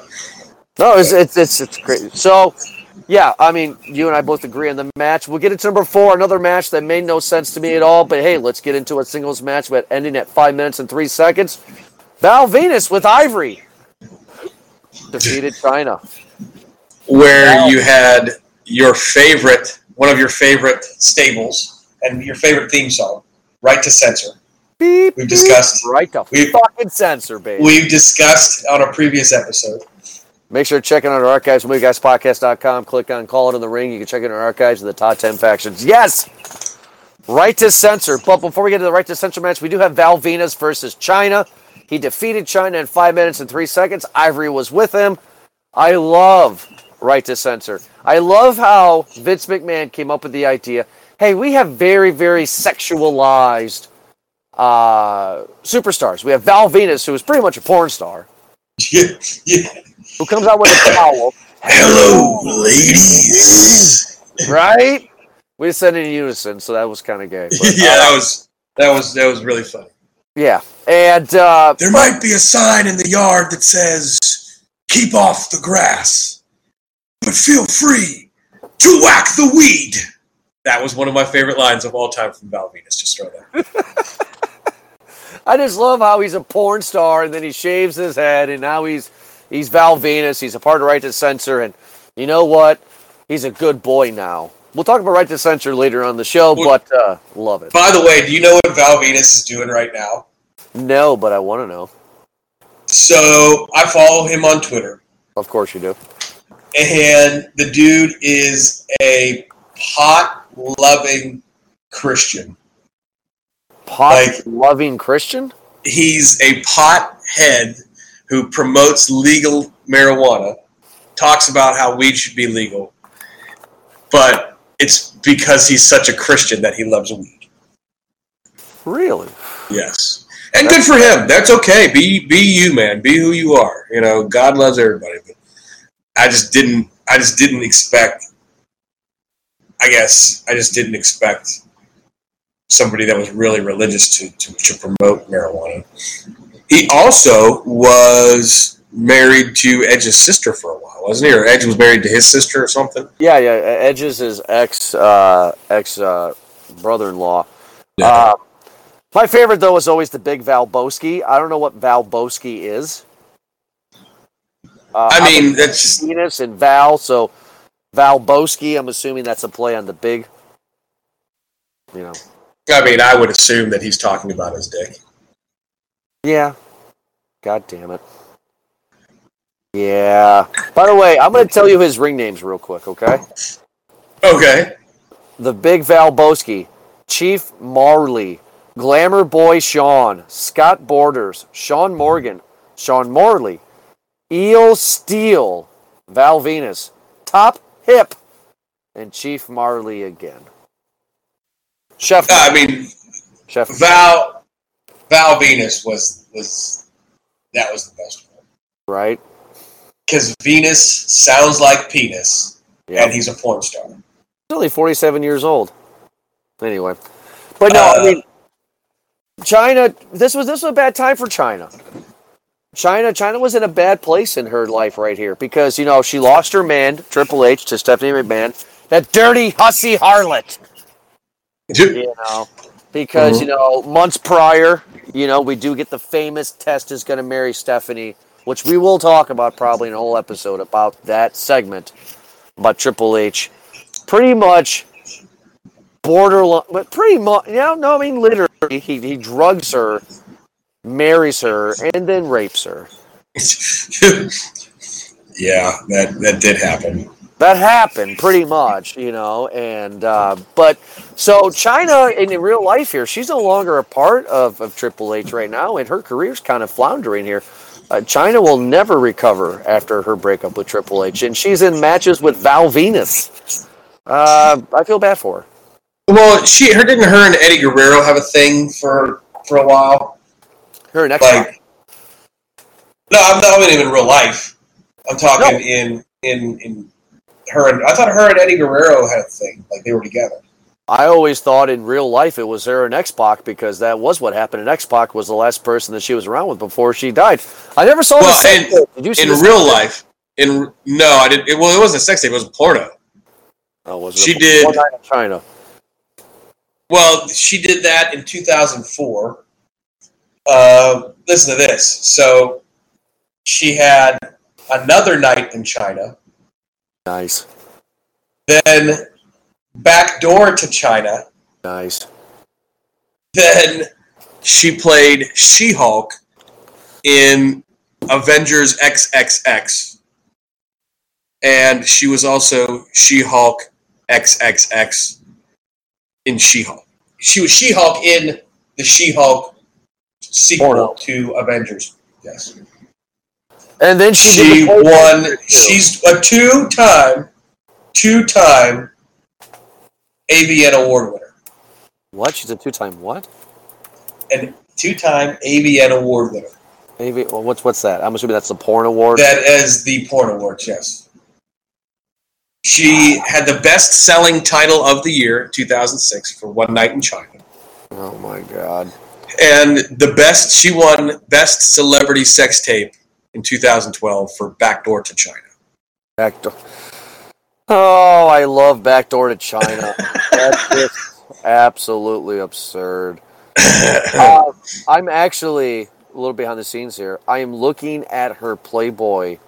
Speaker 1: No, it's it's it's, it's great. So, yeah, I mean, you and I both agree on the match. We'll get into number four, another match that made no sense to me at all. But hey, let's get into a singles match, but ending at five minutes and three seconds. Val Venis with Ivory defeated <laughs> Chyna.
Speaker 2: Where
Speaker 1: Wow.
Speaker 2: you had your favorite, one of your favorite stables, and your favorite theme song, "Right to Censor."
Speaker 1: Beep,
Speaker 2: We've discussed-
Speaker 1: beep. right to
Speaker 2: we've,
Speaker 1: fucking censor, baby.
Speaker 2: We've discussed on a previous episode.
Speaker 1: Make sure to check out our archives, movieguyspodcast.com. Click on Call It in the Ring. You can check out our archives of the top 10 factions. Yes! Right to censor. But before we get to the right to censor match, we do have Val Venis versus Chyna. He defeated Chyna in five minutes and three seconds. Ivory was with him. I love right to censor. I love how Vince McMahon came up with the idea hey, we have very, very sexualized uh, superstars. We have Val Venis, who is pretty much a porn star,
Speaker 2: Yeah, <laughs> yeah.
Speaker 1: who comes out with a towel.
Speaker 2: Hello, ladies.
Speaker 1: right? We said in unison, so that was kind of gay. but, <laughs>
Speaker 2: yeah,
Speaker 1: uh,
Speaker 2: that was that was that was really funny.
Speaker 1: yeah. And uh,
Speaker 2: There might be a sign in the yard that says "Keep off the grass," but feel free to whack the weed. That was one of my favorite lines of all time from Val Venis. Just throw that. <laughs>
Speaker 1: I just love how he's a porn star, and then he shaves his head, and now he's he's Val Venis. He's a part of Right to Censor, and you know what? He's a good boy now. We'll talk about Right to Censor later on the show,
Speaker 2: Well-
Speaker 1: but uh, love it.
Speaker 2: By the way, do you know what Val Venis is doing right now?
Speaker 1: No, but I want to know.
Speaker 2: So I follow him on Twitter,
Speaker 1: Of course you do.
Speaker 2: and the dude is a pot loving Christian.
Speaker 1: Pot
Speaker 2: Like-
Speaker 1: loving Christian.
Speaker 2: he's a pot head who promotes legal marijuana, talks about how weed should be legal, but it's because he's such a Christian that he loves weed.
Speaker 1: Really?
Speaker 2: Yes. And good for him. That's okay. Be be you, man. Be who you are. You know, God loves everybody. But I just didn't I just didn't expect I guess I just didn't expect somebody that was really religious to, to, to promote marijuana. He also was married to Edge's sister for a while, wasn't he? Or Edge was married to his sister or something.
Speaker 1: Yeah, yeah. Edge is his ex uh, ex uh, brother-in-law.
Speaker 2: Yeah.
Speaker 1: Uh, my favorite though is always the big Val Valbowski. I don't know what Val Valbowski is. Uh,
Speaker 2: I
Speaker 1: I'm
Speaker 2: mean,
Speaker 1: a-
Speaker 2: that's just
Speaker 1: Venis and Val, so Val Valbowski. I'm assuming that's a play on the big. You know.
Speaker 2: I mean, I would assume that he's talking about his dick.
Speaker 1: Yeah. God damn it. Yeah. By the way, I'm going to tell you his ring names real quick, okay?
Speaker 2: Okay.
Speaker 1: the Big Valbowski, Chief Morley, Glamour Boy Sean, Scott Borders, Sean Morgan, Sean Morley, Eel Steel, Val Venis, Top Hip, and Chief Morley again. Chef,
Speaker 2: I mean,
Speaker 1: Chef,
Speaker 2: Val Val Venis was was that was the best one
Speaker 1: right?
Speaker 2: because Venis sounds like penis
Speaker 1: Yeah.
Speaker 2: and he's a porn star.
Speaker 1: He's only 47 years old. Anyway, but no,
Speaker 2: Uh,
Speaker 1: I mean, Chyna. This was this was a bad time for Chyna. Chyna, Chyna was in a bad place in her life right here because you know she lost her man Triple H to Stephanie McMahon, that dirty hussy harlot. You know, because mm-hmm. you know months prior, you know we do get the famous test is going to marry Stephanie, which we will talk about probably in a whole episode about that segment about Triple H pretty much borderline, but pretty much. Yeah, no, I mean literally, he he drugs her, marries her, and then rapes her. <laughs>
Speaker 2: yeah, that that did happen.
Speaker 1: That happened pretty much, you know, and uh, but so Chyna in real life here, she's no longer a part of, of Triple H right now, and her career's kind of floundering here. Uh, Chyna will never recover after her breakup with Triple H, and she's in matches with Val Venus. Uh, I feel bad for her.
Speaker 2: Well, she, her, didn't her and Eddie Guerrero have a thing for for a while?
Speaker 1: Her next
Speaker 2: like, no, I'm not even in real life. I'm talking no. in in in her and I thought her and Eddie Guerrero had a thing, like they were together.
Speaker 1: I always thought in real life it was her and X Pac because that was what happened. And X Pac was the last person that she was around with before she died. I never saw well,
Speaker 2: in, Did you see in real life? In no, I didn't. It, well, it wasn't a sex tape. It was a porno.
Speaker 1: Oh, was
Speaker 2: she did
Speaker 1: Chyna?
Speaker 2: Well, she did that in 2004. Uh, listen to this. So she had another night in China.
Speaker 1: Nice.
Speaker 2: Then backdoor to Chyna.
Speaker 1: Nice.
Speaker 2: Then she played She Hulk in Avengers XXX. And she was also She Hulk XXX in She Hulk. She was She Hulk in the She Hulk sequel Porno. to Avengers. Yes.
Speaker 1: And then she,
Speaker 2: she won. She's a two-time, two-time AVN award winner.
Speaker 1: What? She's a two-time what?
Speaker 2: And two-time AVN award winner.
Speaker 1: AV. Well, what's what's that? I'm assuming that's the porn award.
Speaker 2: That is the porn award. Yes. She had the best-selling title of the year, 2006, for One Night in China.
Speaker 1: Oh my god!
Speaker 2: And the best, she won best celebrity sex tape in 2012 for Backdoor to Chyna.
Speaker 1: Backdoor. Oh, I love Backdoor to Chyna. <laughs> That's just absolutely absurd. Uh, <laughs> I'm actually a little behind the scenes here. I am looking at her Playboy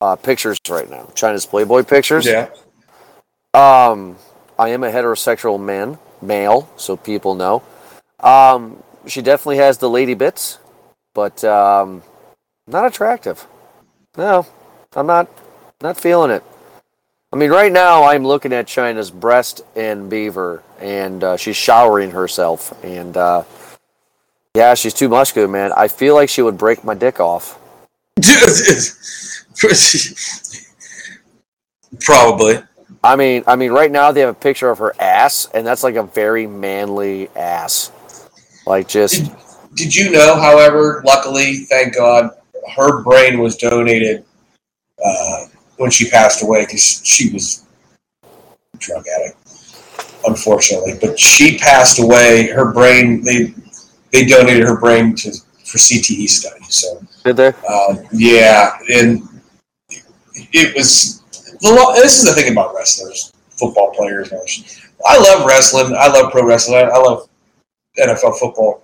Speaker 1: uh, pictures right now. Chyna's Playboy pictures.
Speaker 2: Yeah.
Speaker 1: Um, I am a heterosexual man, male, so people know. Um, she definitely has the lady bits, but um, not attractive. No, I'm not not feeling it. I mean, right now I'm looking at Chyna's breast and beaver, and uh, she's showering herself, and uh, yeah, she's too muscular, man. I feel like she would break my dick off. <laughs>
Speaker 2: Probably.
Speaker 1: I mean, I mean, right now they have a picture of her ass, and that's like a very manly ass. Like just.
Speaker 2: Did, did you know? However, luckily, thank God, her brain was donated uh, when she passed away because she was a drug addict, unfortunately. But she passed away. Her brain they they donated her brain to for CTE study. So
Speaker 1: did they?
Speaker 2: Uh, yeah, and it was the. This is the thing about wrestlers, football players. I love wrestling. I love pro wrestling. I love NFL football.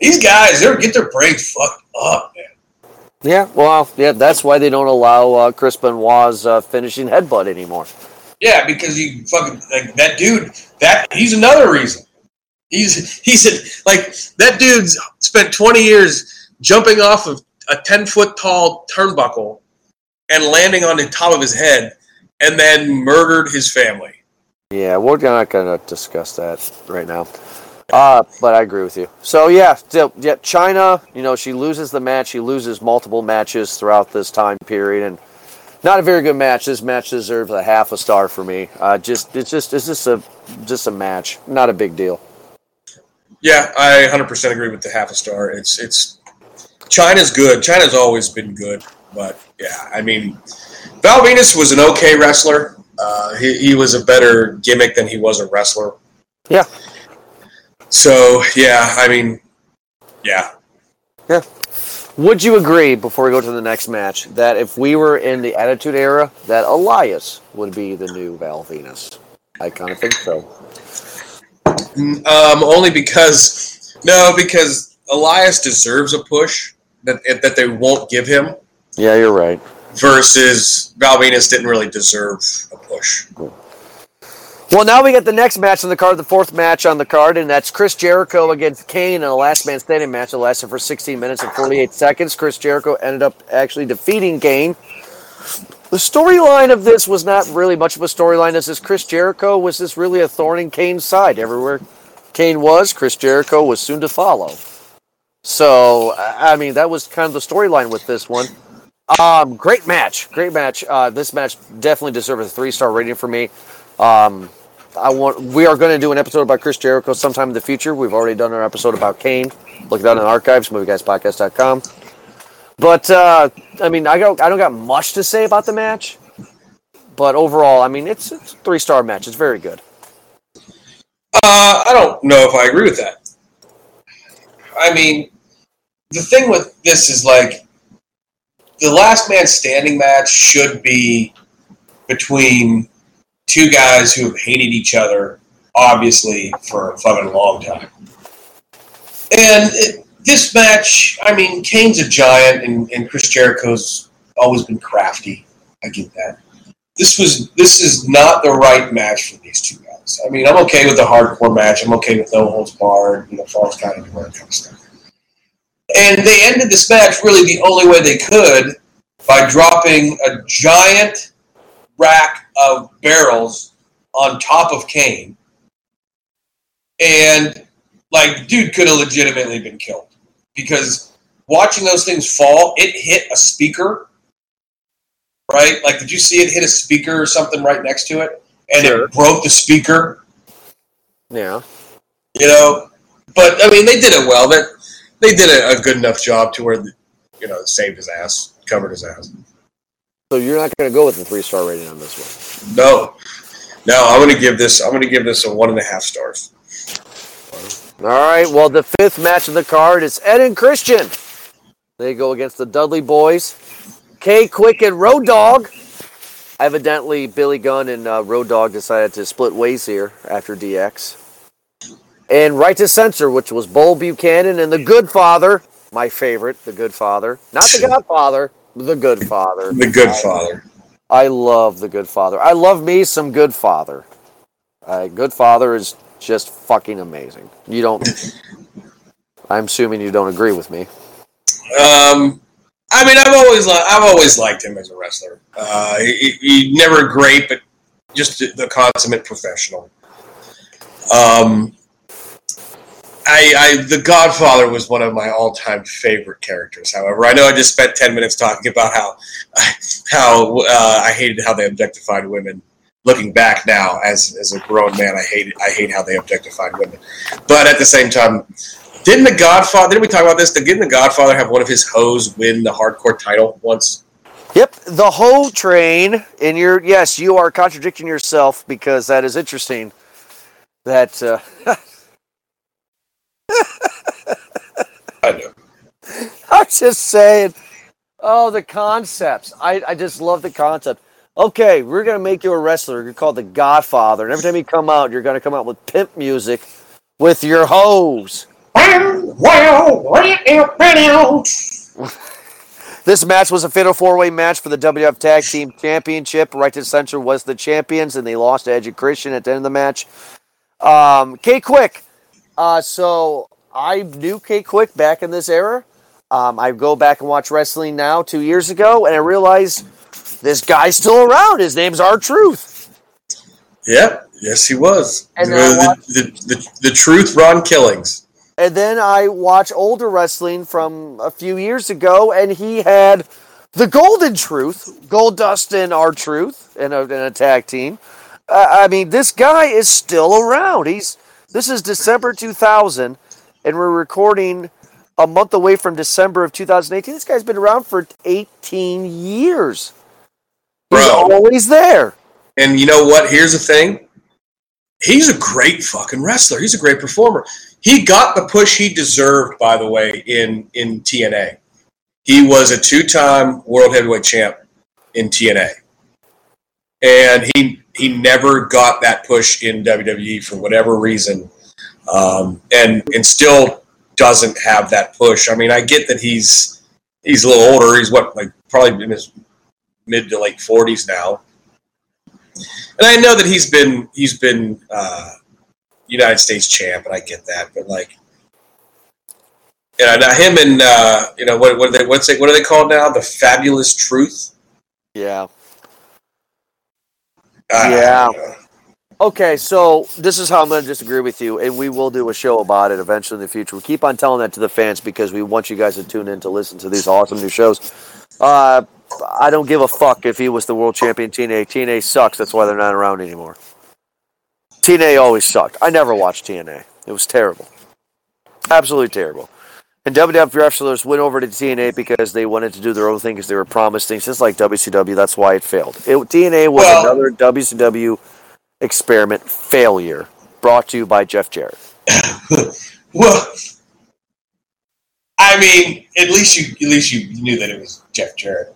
Speaker 2: These guys, they get their brains fucked up.
Speaker 1: Yeah, well, yeah, that's why they don't allow uh, Chris Benoit's uh, finishing headbutt anymore.
Speaker 2: Yeah, because you fucking like that dude. That he's another reason. He's he's like that dude's spent twenty years jumping off of a ten foot tall turnbuckle and landing on the top of his head, and then murdered his family.
Speaker 1: Yeah, we're not going to discuss that right now. Uh, but I agree with you. So yeah, still, yeah, Chyna. You know, she loses the match. She loses multiple matches throughout this time period, and not a very good match. This match deserves a half a star for me. Uh, just it's just it's just a just a match, not a big deal.
Speaker 2: Yeah, I 100% agree with the half a star. It's it's Chyna's good. Chyna's always been good, but yeah, I mean, Val Venis was an okay wrestler. Uh, he, he was a better gimmick than he was a wrestler.
Speaker 1: Yeah.
Speaker 2: So yeah, I mean, yeah.
Speaker 1: Yeah. Would you agree before we go to the next match that if we were in the Attitude Era, that Elias would be the new Val Venis? I kind of think so.
Speaker 2: Um, only because no, because Elias deserves a push that that they won't give him.
Speaker 1: Yeah, you're right.
Speaker 2: Versus Val Venis didn't really deserve a push.
Speaker 1: Well, now we get the next match on the card, the fourth match on the card, and that's Chris Jericho against Kane in a last man standing match that lasted for 16 minutes and 48 seconds. Chris Jericho ended up actually defeating Kane. The storyline of this was not really much of a storyline. This Chris Jericho was this really a thorn in Kane's side. Everywhere Kane was, Chris Jericho was soon to follow. So, I mean, that was kind of the storyline with this one. Um, great match, great match. Uh, this match definitely deserves a three star rating for me. Um, I want. We are going to do an episode about Chris Jericho sometime in the future. We've already done an episode about Kane. Look it down in the archives, movieguyspodcast.com. But uh, I mean, I don't. I don't got much to say about the match. But overall, I mean, it's, it's a three star match. It's very good.
Speaker 2: Uh, I don't know if I agree with that. I mean, the thing with this is like the last man standing match should be between two guys who have hated each other, obviously, for a fucking long time. And it, this match, I mean, Kane's a giant, and, and Chris Jericho's always been crafty. I get that. This was this is not the right match for these two guys. I mean, I'm okay with the hardcore match. I'm okay with no holds barred, you know, falls count anywhere kind of stuff. And they ended this match really the only way they could by dropping a giant rack of barrels on top of Kane. And like, dude could have legitimately been killed because watching those things fall, it hit a speaker, right? Like, did you see it hit a speaker or something right next to it? And
Speaker 1: Sure.
Speaker 2: it broke the speaker,
Speaker 1: Yeah.
Speaker 2: you know? But, I mean, they did it well. That They did a, a good enough job to where, the, you know, saved his ass, covered his ass.
Speaker 1: So you're not going to go with the three star rating on this one.
Speaker 2: No. No, I'm gonna give this. I'm gonna give this a one and a half stars.
Speaker 1: All right. Well, the fifth match of the card is Ed and Christian. They go against the Dudley Boys, K-Kwik and Road Dog. Evidently, Billy Gunn and uh, Road Dog decided to split ways here after DX. And Right to Censor, which was Bull Buchanan and the Good Father, my favorite, the Good Father, not the <laughs> Godfather, the Good Father.
Speaker 2: The Good Father.
Speaker 1: I love the Good Father. I love me some Good Father. Uh, Good Father is just fucking amazing. You don't. <laughs> I'm assuming you don't agree with me.
Speaker 2: Um, I mean, I've always li- I've always liked him as a wrestler. Uh, he, he never great, but just the, the consummate professional. Um, I, I the Godfather was one of my all time favorite characters. However, I know I just spent ten minutes talking about how how uh, I hated how they objectified women. Looking back now, as as a grown man, I hate I hate how they objectified women. But at the same time, didn't the Godfather? Didn't we talk about this? Didn't the Godfather have one of his hoes win the hardcore title once?
Speaker 1: Yep, the whole train. And you're yes, you are contradicting yourself because that is interesting. That uh, <laughs>
Speaker 2: I know. <laughs>
Speaker 1: I'm just saying. Oh, the concepts. I, I just love the concept. Okay, we're gonna make you a wrestler. You're called the Godfather, and every time you come out, you're gonna come out with pimp music with your hoes. <laughs> This match was a fatal four-way match for the WF Tag Team Championship. Right to Censor was the champions, and they lost to Edge and Christian at the end of the match. Um, K-Kwik. Uh, so I knew K-Kwik back in this era. Um, I go back and watch wrestling now, two years ago, and I realize this guy's still around. His name's R Truth.
Speaker 2: Yep. Yes, he was.
Speaker 1: And I
Speaker 2: the, the, the, the truth, Ron Killings.
Speaker 1: And then I watch older wrestling from a few years ago, and he had the Golden Truth, Goldust and R Truth, in a, in a tag team. Uh, I mean, this guy is still around. He's this is December 2000, and we're recording a month away from December of 2018. This guy's been around for 18 years. He's
Speaker 2: Bro.
Speaker 1: always there.
Speaker 2: And you know what? Here's the thing. He's a great fucking wrestler. He's a great performer. He got the push he deserved, by the way, in, in TNA. He was a two time world heavyweight champ in TNA. And he he never got that push in WWE for whatever reason. Um, and and still doesn't have that push. I mean, I get that he's he's a little older. He's what, like probably in his mid to late forties now. and I know that he's been he's been uh, United States champ, and I get that, but like, know, now him and uh, you know what what they what's they, what are they called now? The Fabulous Truth.
Speaker 1: Yeah. Yeah. Okay, so this is how I'm going to disagree with you, and we will do a show about it eventually in the future. We keep on telling that to the fans because we want you guys to tune in to listen to these awesome new shows. Uh, I don't give a fuck if he was the world champion TNA. TNA sucks. That's why they're not around anymore. TNA always sucked. I never watched TNA. It was terrible. Absolutely terrible. And WWF wrestlers went over to TNA because they wanted to do their own thing because they were promised things, just like WCW. That's why it failed. It, TNA was
Speaker 2: Well-
Speaker 1: another WCW experiment failure brought to you by Jeff Jarrett. <laughs>
Speaker 2: Well, I mean, at least you at least you knew that it was Jeff Jarrett.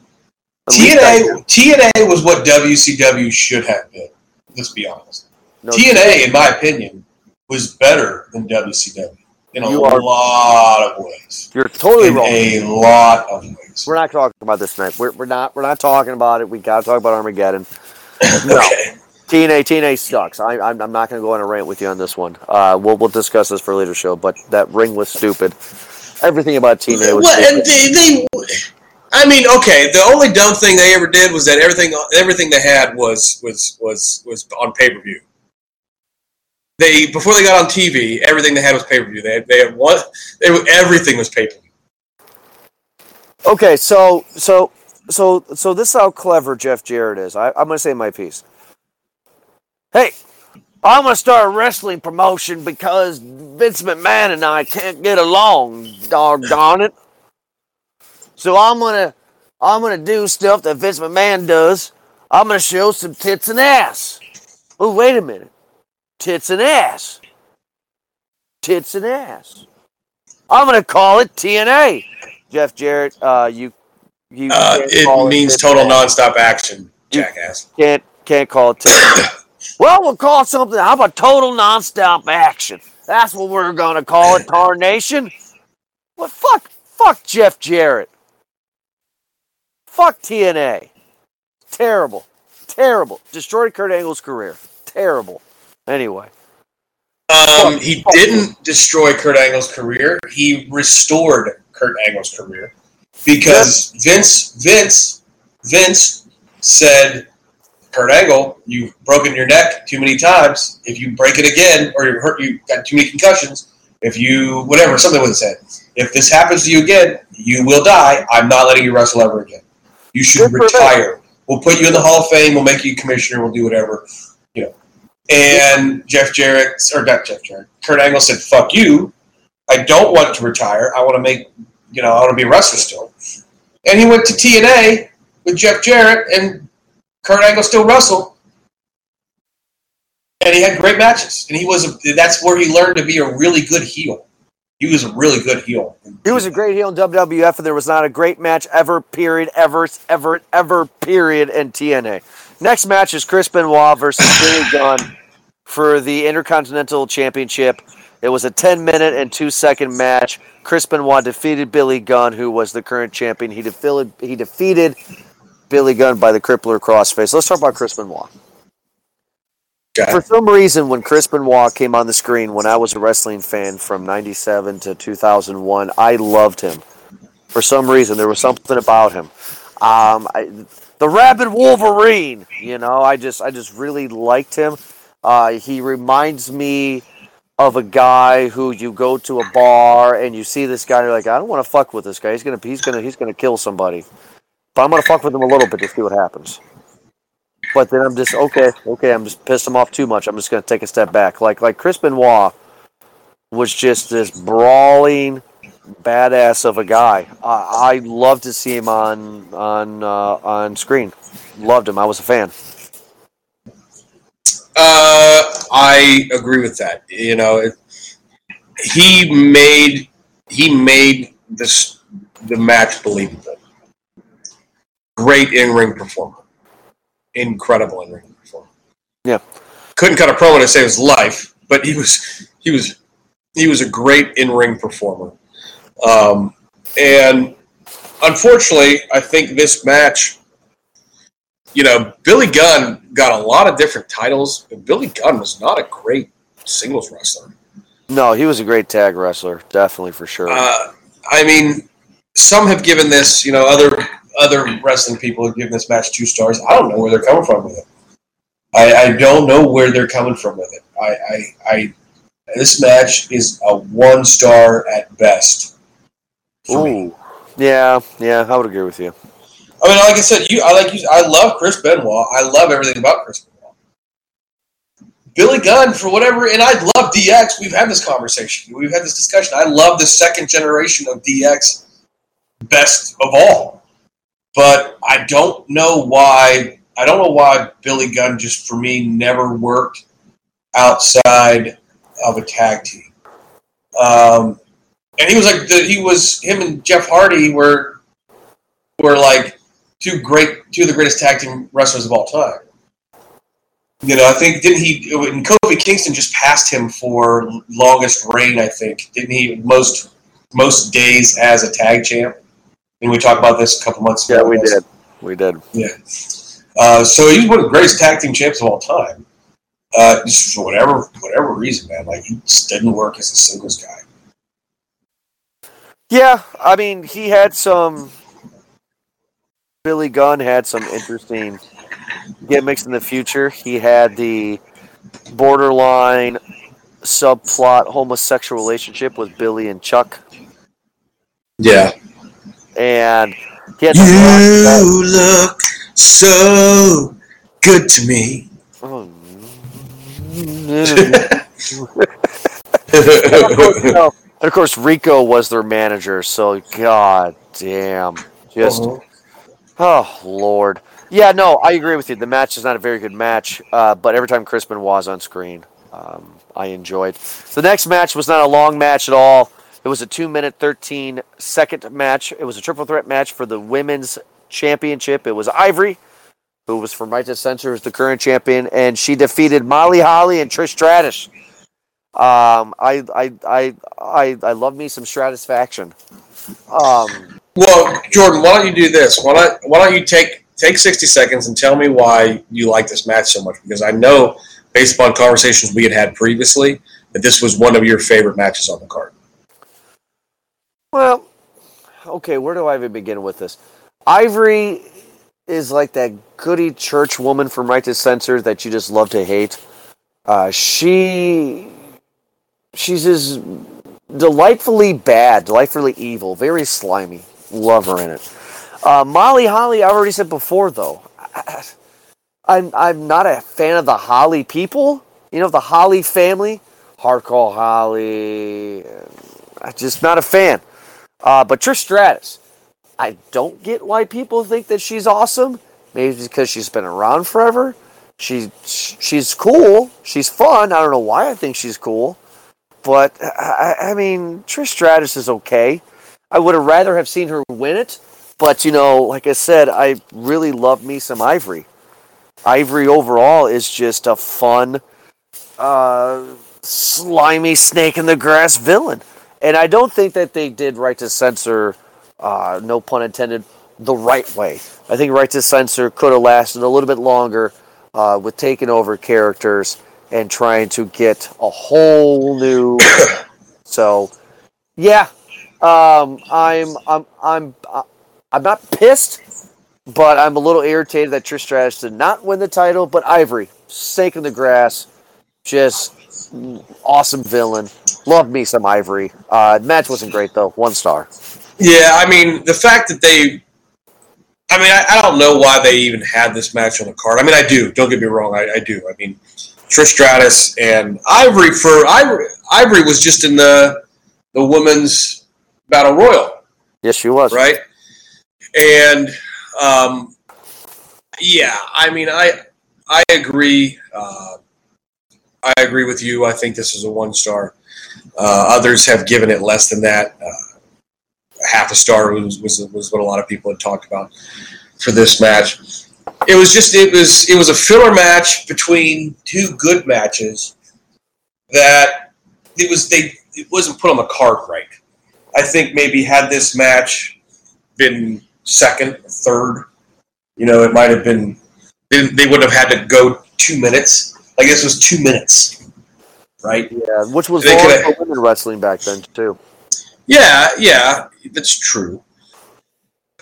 Speaker 1: At
Speaker 2: TNA TNA was what WCW should have been. Let's be honest.
Speaker 1: know.
Speaker 2: TNA, in my opinion, was better than WCW in a
Speaker 1: You are-
Speaker 2: lot of ways.
Speaker 1: You're totally
Speaker 2: In
Speaker 1: wrong.
Speaker 2: a lot of ways.
Speaker 1: We're not talking about this tonight. We're, we're not. We're not talking about it. We got to talk about Armageddon. <laughs> No,
Speaker 2: Okay.
Speaker 1: TNA TNA sucks. I, I'm, I'm not going to go on a rant with you on this one. Uh, we'll we'll discuss this for a later show. But that ring was stupid. Everything about TNA was
Speaker 2: Well, and
Speaker 1: stupid.
Speaker 2: they, they, I mean, okay. The only dumb thing they ever did was that everything, everything they had was was was was on pay per view. They before they got on TV, everything they had was pay per view. They had, they had one, they everything was pay per view.
Speaker 1: Okay, so so so so this is how clever Jeff Jarrett is. I, I'm to say my piece. Hey, I'm to start a wrestling promotion because Vince McMahon and I can't get along. Doggone it! So I'm gonna I'm gonna do stuff that Vince McMahon does. I'm gonna show some tits and ass. Oh, wait a minute, tits and ass, tits and ass. I'm gonna call it TNA. Jeff Jarrett, uh, you you
Speaker 2: Uh, it means
Speaker 1: tits
Speaker 2: total nonstop action, jackass.
Speaker 1: Can't can't call it. tits. <coughs> well, we'll call it something. How about total nonstop action? That's what we're gonna call it, Tarnation. Well, fuck, fuck Jeff Jarrett. Fuck TNA. Terrible, terrible. Destroyed Kurt Angle's career. Terrible. Anyway,
Speaker 2: Um, he didn't destroy Kurt Angle's career. He restored Kurt Angle's career because Vince, Vince, Vince said, "Kurt Angle, you've broken your neck too many times. If you break it again, or you hurt, you got too many concussions. If you whatever, something was said. If this happens to you again, you will die. I'm not letting you wrestle ever again. You should
Speaker 1: Good for Vince.
Speaker 2: retire. We'll put you in the Hall of Fame. We'll make you commissioner. We'll do whatever." And Jeff Jarrett, or not Jeff Jarrett, Kurt Angle said, "Fuck you! I don't want to retire. I want to make, you know, I want to be a wrestler still." And he went to TNA with Jeff Jarrett, and Kurt Angle still wrestled, and he had great matches. And he was a, that's where he learned to be a really good heel. He was a really good heel.
Speaker 1: he was a great heel in WWF, and there was not a great match ever. Period. Ever. Ever. Ever. Period. In TNA. Next match is Chris Benoit versus <laughs> Billy Gunn for the Intercontinental Championship. It was a 10 minute and 2 second match. Chris Benoit defeated Billy Gunn, who was the current champion. He defeated, he defeated Billy Gunn by the crippler crossface. Let's talk about Chris Benoit.
Speaker 2: Guy.
Speaker 1: For some reason, when Chris Benoit came on the screen, when I was a wrestling fan from 97 to 2001, I loved him. For some reason, there was something about him. Um, I, the rabid Wolverine, you know, I just, I just really liked him. Uh, he reminds me of a guy who you go to a bar and you see this guy, and you're like, I don't want to fuck with this guy. He's gonna, he's gonna, he's gonna kill somebody. But I'm gonna fuck with him a little bit to see what happens. But then I'm just okay, okay. I'm just pissed him off too much. I'm just gonna take a step back. Like like Chris Benoit was just this brawling badass of a guy. I, I love to see him on on uh, on screen. Loved him. I was a fan.
Speaker 2: Uh, I agree with that. You know, it, he made he made this the match believable. Great in ring performer, incredible in ring performer.
Speaker 1: Yeah.
Speaker 2: couldn't cut a promo to save his life, but he was he was he was a great in ring performer. Um, and unfortunately, I think this match you know, Billy Gunn got a lot of different titles, but Billy Gunn was not a great singles wrestler.
Speaker 1: No, he was a great tag wrestler, definitely for sure.
Speaker 2: Uh, I mean, some have given this, you know, other other wrestling people have given this match two stars. I don't know where they're coming from with it. I, I don't know where they're coming from with it. I, I, I this match is a one star at best. for me.
Speaker 1: Yeah, yeah, I would agree with you.
Speaker 2: I mean, like I said, you I like you. I love Chris Benoit. I love everything about Chris Benoit. Billy Gunn, for whatever, and I love DX. We've had this conversation. We've had this discussion. I love the second generation of DX, best of all. But I don't know why. I don't know why Billy Gunn just for me never worked outside of a tag team. Um, and he was like the, he was him and Jeff Hardy were were like two great two of the greatest tag team wrestlers of all time. You know, I think didn't he? And Kofi Kingston just passed him for longest reign. I think didn't he? Most most days as a tag champ. And we talked about this a couple months ago.
Speaker 1: Yeah, we did. We did.
Speaker 2: Yeah. Uh, so he's one of the greatest tag team champs of all time. Uh, just for whatever whatever reason, man, like he just didn't work as a singles guy.
Speaker 1: Yeah, I mean, he had some. Billy Gunn had some interesting gimmicks in the future. He had the borderline subplot homosexual relationship with Billy and Chuck,
Speaker 2: Yeah.
Speaker 1: And he had
Speaker 2: You look so good to me.
Speaker 1: Oh, no. <laughs> And of course, Rico was their manager, so god damn, just oh lord. Yeah, no, I agree with you. The match is not a very good match, uh, but every time Chris Benoit on screen, um, I enjoyed. The next match was not a long match at all. It was a two-minute, thirteen-second match. It was a triple threat match for the women's championship. It was Ivory, who was from Right to Censor, who's the current champion, and she defeated Molly Holly and Trish Stratus. Um, I, I, I, I, I love me some Stratusfaction. Um,
Speaker 2: Well, Jordan, why don't you do this? Why don't Why don't you take take sixty seconds and tell me why you like this match so much? Because I know, based upon conversations we had had previously, that this was one of your favorite matches on the card.
Speaker 1: Well, okay, where do I even begin with this? Ivory is like that goody church woman from Right to Censor that you just love to hate. Uh, she, she's just delightfully bad, delightfully evil, very slimy. Love her in it. Uh, Molly Holly, I already said before though. I'm I'm not a fan of the Holly people. You know the Holly family, hardcore Holly. I'm just not a fan. Uh, but Trish Stratus, I don't get why people think that she's awesome. Maybe because she's been around forever. She she's cool. She's fun. I don't know why I think she's cool, but I, I mean Trish Stratus is okay. I would have rather have seen her win it, but you know, like I said, I really love me some Ivory. Ivory overall is just a fun, uh, slimy snake in the grass villain, and I don't think that they did right to censor, uh, no pun intended, the right way. I think right to censor could have lasted a little bit longer uh, with taking over characters and trying to get a whole new. <coughs> so, yeah, um, I'm I'm I'm uh, I'm not pissed, but I'm a little irritated that Trish Stratus did not win the title. But Ivory, snake in the grass, just awesome villain. Love me some Ivory. Uh, match wasn't great though. One star.
Speaker 2: Yeah, I mean the fact that they, I mean, I, I don't know why they even had this match on the card. I mean, I do. Don't get me wrong, I, I do. I mean, Trish Stratus and Ivory for Ivory. Ivory was just in the the women's battle royal,
Speaker 1: Yes, she was.
Speaker 2: right? And um, yeah, I mean, I I agree. Uh, I agree with you. I think this is a one star. Uh, others have given it less than that. Uh, half a star was, was was what a lot of people had talked about for this match. It was just it was it was a filler match between two good matches that it was they it wasn't put on the card right. I think maybe had this match been second, third, you know, it might have been they, they wouldn't have had to go two minutes. Like this was two minutes, right?
Speaker 1: Yeah, which was long for women wrestling back then too.
Speaker 2: Yeah, yeah, that's true.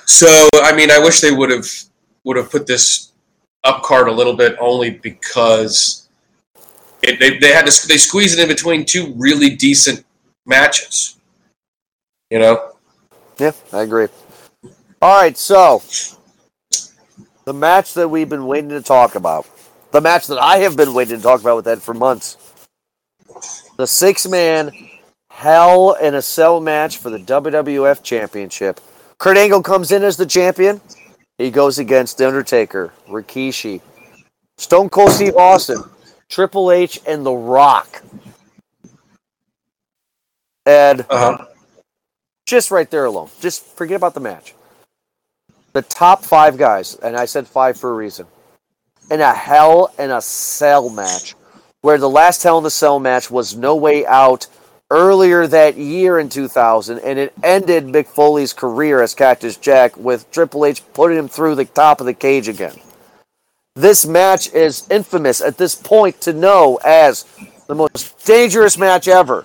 Speaker 2: So I mean, I wish they would have would have put this up card a little bit, only because it, they they had to they squeezed it in between two really decent matches. You know,
Speaker 1: Yeah, I agree. All right, so the match that we've been waiting to talk about, the match that I have been waiting to talk about with Ed for months, the six man Hell in a Cell match for the WWF Championship. Kurt Angle comes in as the champion. He goes against The Undertaker, Rikishi, Stone Cold Steve Austin, Triple H, and The Rock. Ed,
Speaker 2: uh huh.
Speaker 1: just right there alone. Just forget about the match. The top five guys, and I said five for a reason, in a Hell in a Cell match, where the last Hell in the Cell match was No Way Out earlier that year in 2000, and it ended Mick Foley's career as Cactus Jack with Triple H putting him through the top of the cage again. This match is infamous at this point to know as the most dangerous match ever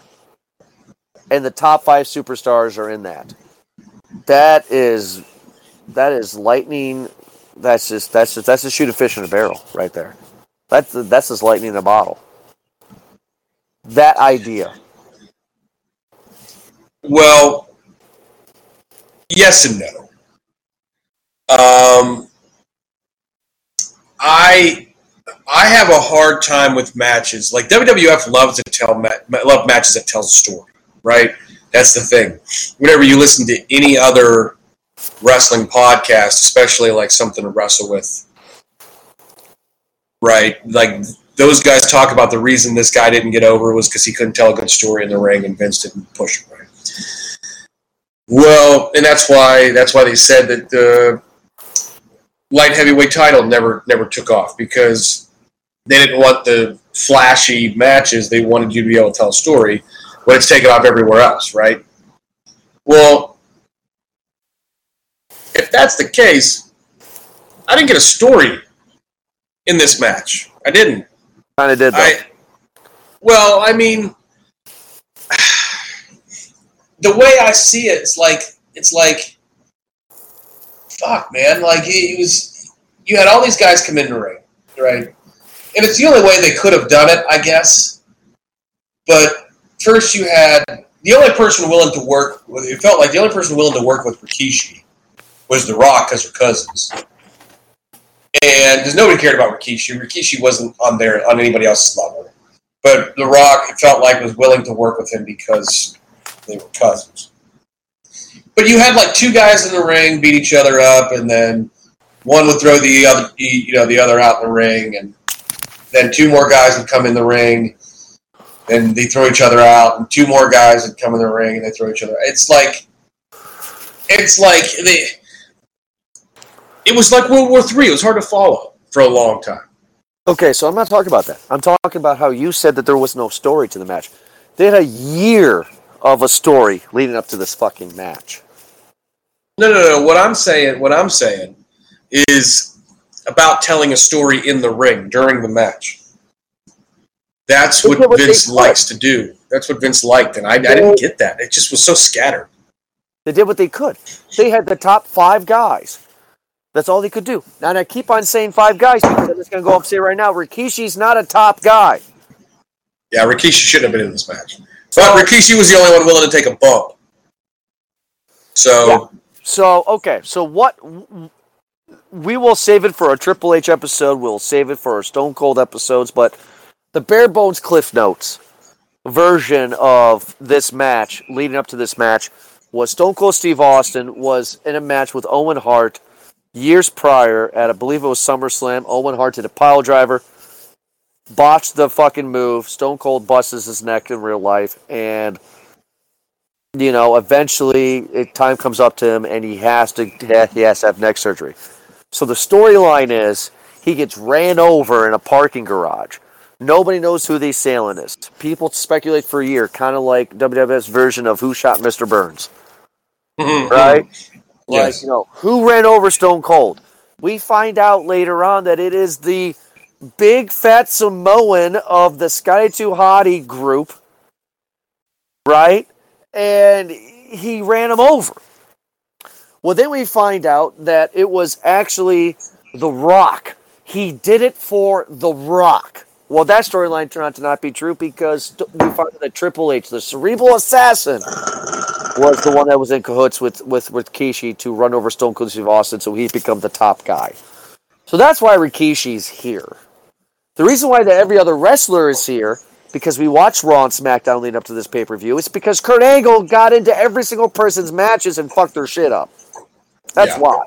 Speaker 1: and the top five superstars are in that. That is that is lightning. That's just that's just that's just shoot a fish in a barrel right there. That's that's just lightning in a bottle. That idea.
Speaker 2: Well, yes and no. Um, I I have a hard time with matches. Like WWF loves to tell ma- love matches that tell a story, right? That's the thing. Whenever you listen to any other wrestling podcast, especially like something to wrestle with, right? Like those guys talk about the reason this guy didn't get over was because he couldn't tell a good story in the ring, and Vince didn't push him right. Well, and that's why that's why they said that the light heavyweight title never never took off because they didn't want the flashy matches. They wanted you to be able to tell a story, but it's taken off everywhere else, right? Well, if that's the case, I didn't get a story in this match. I didn't.
Speaker 1: Kind of did that.
Speaker 2: I, well, I mean, the way I see it, it's like it's like, fuck, man. Like it, was, you had all these guys come in the ring, right? And it's the only way they could have done it, I guess. But first, you had the only person willing to work. It felt like the only person willing to work with Rikishi was The Rock because they're cousins. And because nobody cared about Rikishi. Rikishi wasn't on there on anybody else's level. But The Rock, it felt like, was willing to work with him because they were cousins. But you had like two guys in the ring beat each other up, and then one would throw the other, you know, the other out in the ring, and then two more guys would come in the ring, and they throw each other out, and two more guys would come in the ring, and they throw each other. It's like, it's like they. It was like World War Three. It was hard to follow for a long time.
Speaker 1: Okay, so I'm not talking about that. I'm talking about how you said that there was no story to the match. They had a year of a story leading up to this fucking match.
Speaker 2: No, no, no. What I'm saying, what I'm saying, is about telling a story in the ring during the match. That's what Vince likes to do. That's what Vince liked, and I, I didn't get that. It just was so scattered.
Speaker 1: They did what they could. They had the top five guys. That's all they could do. Now, and I keep on saying five guys because I'm just going to go up and say right now, Rikishi's not a top guy.
Speaker 2: Yeah, Rikishi shouldn't have been in this match, but Rikishi was the only one willing to take a bump. So
Speaker 1: So, okay, so what? We will save it for a Triple H episode. We'll save it for our Stone Cold episodes. But the bare bones Cliff Notes version of this match, leading up to this match, was Stone Cold Steve Austin was in a match with Owen Hart years prior at I believe it was SummerSlam. Owen Hart did a pile driver, botched the fucking move. Stone Cold busts his neck in real life, and you know, eventually it, time comes up to him and he has to he has to have neck surgery. So the storyline is he gets ran over in a parking garage. Nobody knows who the assailant is. People speculate for a year, kind of like WWF's version of Who Shot Mr. Burns, <laughs> right? Like,
Speaker 2: Yes.
Speaker 1: you know, who ran over Stone Cold? we find out later on that it is the big fat Samoan of the Scotty Too Hottie group, right? And he ran him over. Well, then we find out that it was actually The Rock. He did it for The Rock. Well, that storyline turned out to not be true because we find that Triple H, the cerebral assassin, was the one that was in cahoots with with with Rikishi to run over Stone Cold Steve Austin, so he's become the top guy. So that's why Rikishi's here. The reason why that every other wrestler is here, because we watched Raw and SmackDown leading up to this pay per view, It's because Kurt Angle got into every single person's matches and fucked their shit up. That's
Speaker 2: Yeah.
Speaker 1: why.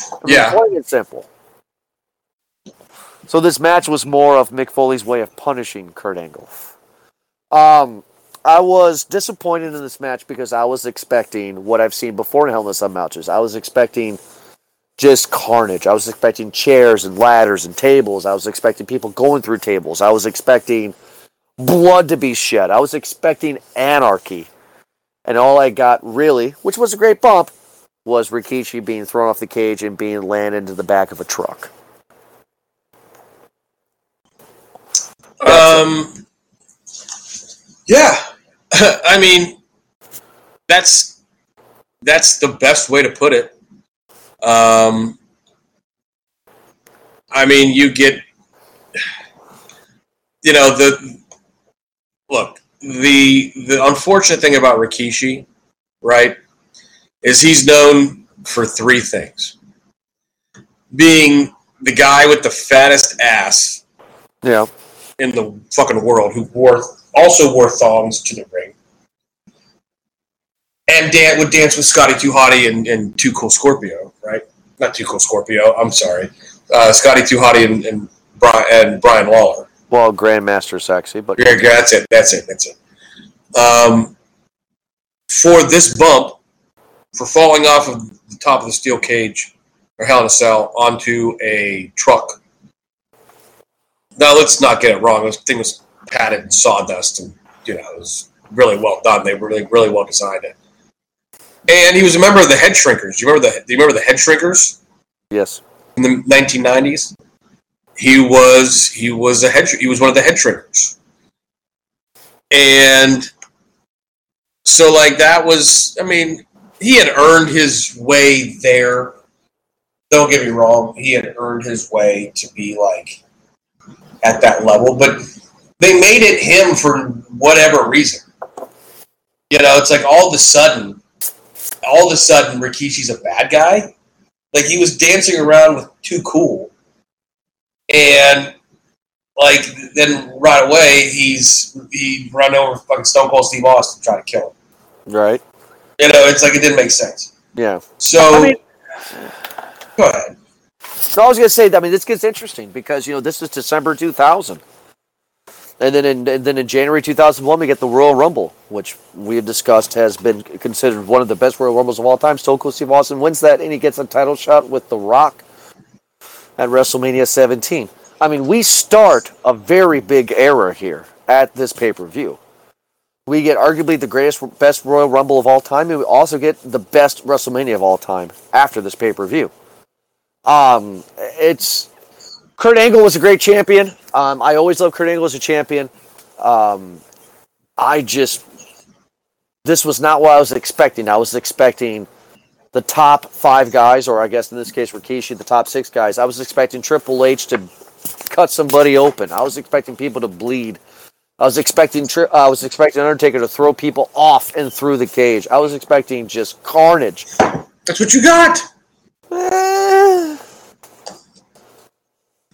Speaker 1: I mean,
Speaker 2: Yeah.
Speaker 1: Plain and simple. So this match was more of Mick Foley's way of punishing Kurt Angle. Um, I was disappointed in this match because I was expecting what I've seen before in Hell in a Cell matches. I was expecting just carnage. I was expecting chairs and ladders and tables. I was expecting people going through tables. I was expecting blood to be shed. I was expecting anarchy. And all I got really, which was a great bump, was Rikishi being thrown off the cage and being landed into the back of a truck.
Speaker 2: Um, yeah, <laughs> I mean, that's that's the best way to put it. Um, I mean, you get, <sighs> you know, the look. The the unfortunate thing about Rikishi, right, is he's known for three things: being the guy with the fattest ass
Speaker 1: Yeah.
Speaker 2: in the fucking world who wore also wore thongs to the ring. And Dan would dance with Scotty Too Hottie and, and Too Cool Scorpio, right? Not Too Cool Scorpio, I'm sorry. Uh, Scotty Too Hottie and, and, Brian, and Brian Lawler.
Speaker 1: Well, Grandmaster Sexay, but
Speaker 2: Yeah, yeah, that's it, that's it, that's it. Um, for this bump, for falling off of the top of the steel cage or Hell in a Cell onto a truck. Now let's not get it wrong. This thing was padded sawdust, and you know it was really well done. They really, really well designed it. And he was a member of the Head Shrinkers. Do you remember the? Do you remember the Head Shrinkers
Speaker 1: yes.
Speaker 2: in the 1990s? He was he was a head he was one of the head shrinkers, and so like that was I mean he had earned his way there. Don't get me wrong, he had earned his way to be like at that level, but they made it him for whatever reason. You know, it's like all of a sudden, all of a sudden, Rikishi's a bad guy. Like he was dancing around with Too Cool, and like then right away he's he run over fucking Stone Cold Steve Austin trying to kill him.
Speaker 1: Right.
Speaker 2: You know, it's like it didn't make sense.
Speaker 1: Yeah.
Speaker 2: So
Speaker 1: I mean,
Speaker 2: go ahead.
Speaker 1: So I was going to say, that I mean, this gets interesting because you know this is December 2000, and then in and then in January 2001 we get the Royal Rumble, which we have discussed has been considered one of the best Royal Rumbles of all time. Stone Cold Steve Austin wins that, and he gets a title shot with The Rock at WrestleMania 17. I mean, we start a very big era here at this pay per view. We get arguably the greatest, best Royal Rumble of all time, and we also get the best WrestleMania of all time after this pay per view. Um, it's Kurt Angle was a great champion. Um, I always loved Kurt Angle as a champion. Um, I just this was not what I was expecting. I was expecting the top five guys, or I guess in this case Rikishi, the top six guys. I was expecting Triple H to cut somebody open. I was expecting people to bleed. I was expecting tri- I was expecting Undertaker to throw people off and through the cage. I was expecting just carnage.
Speaker 2: That's what you got.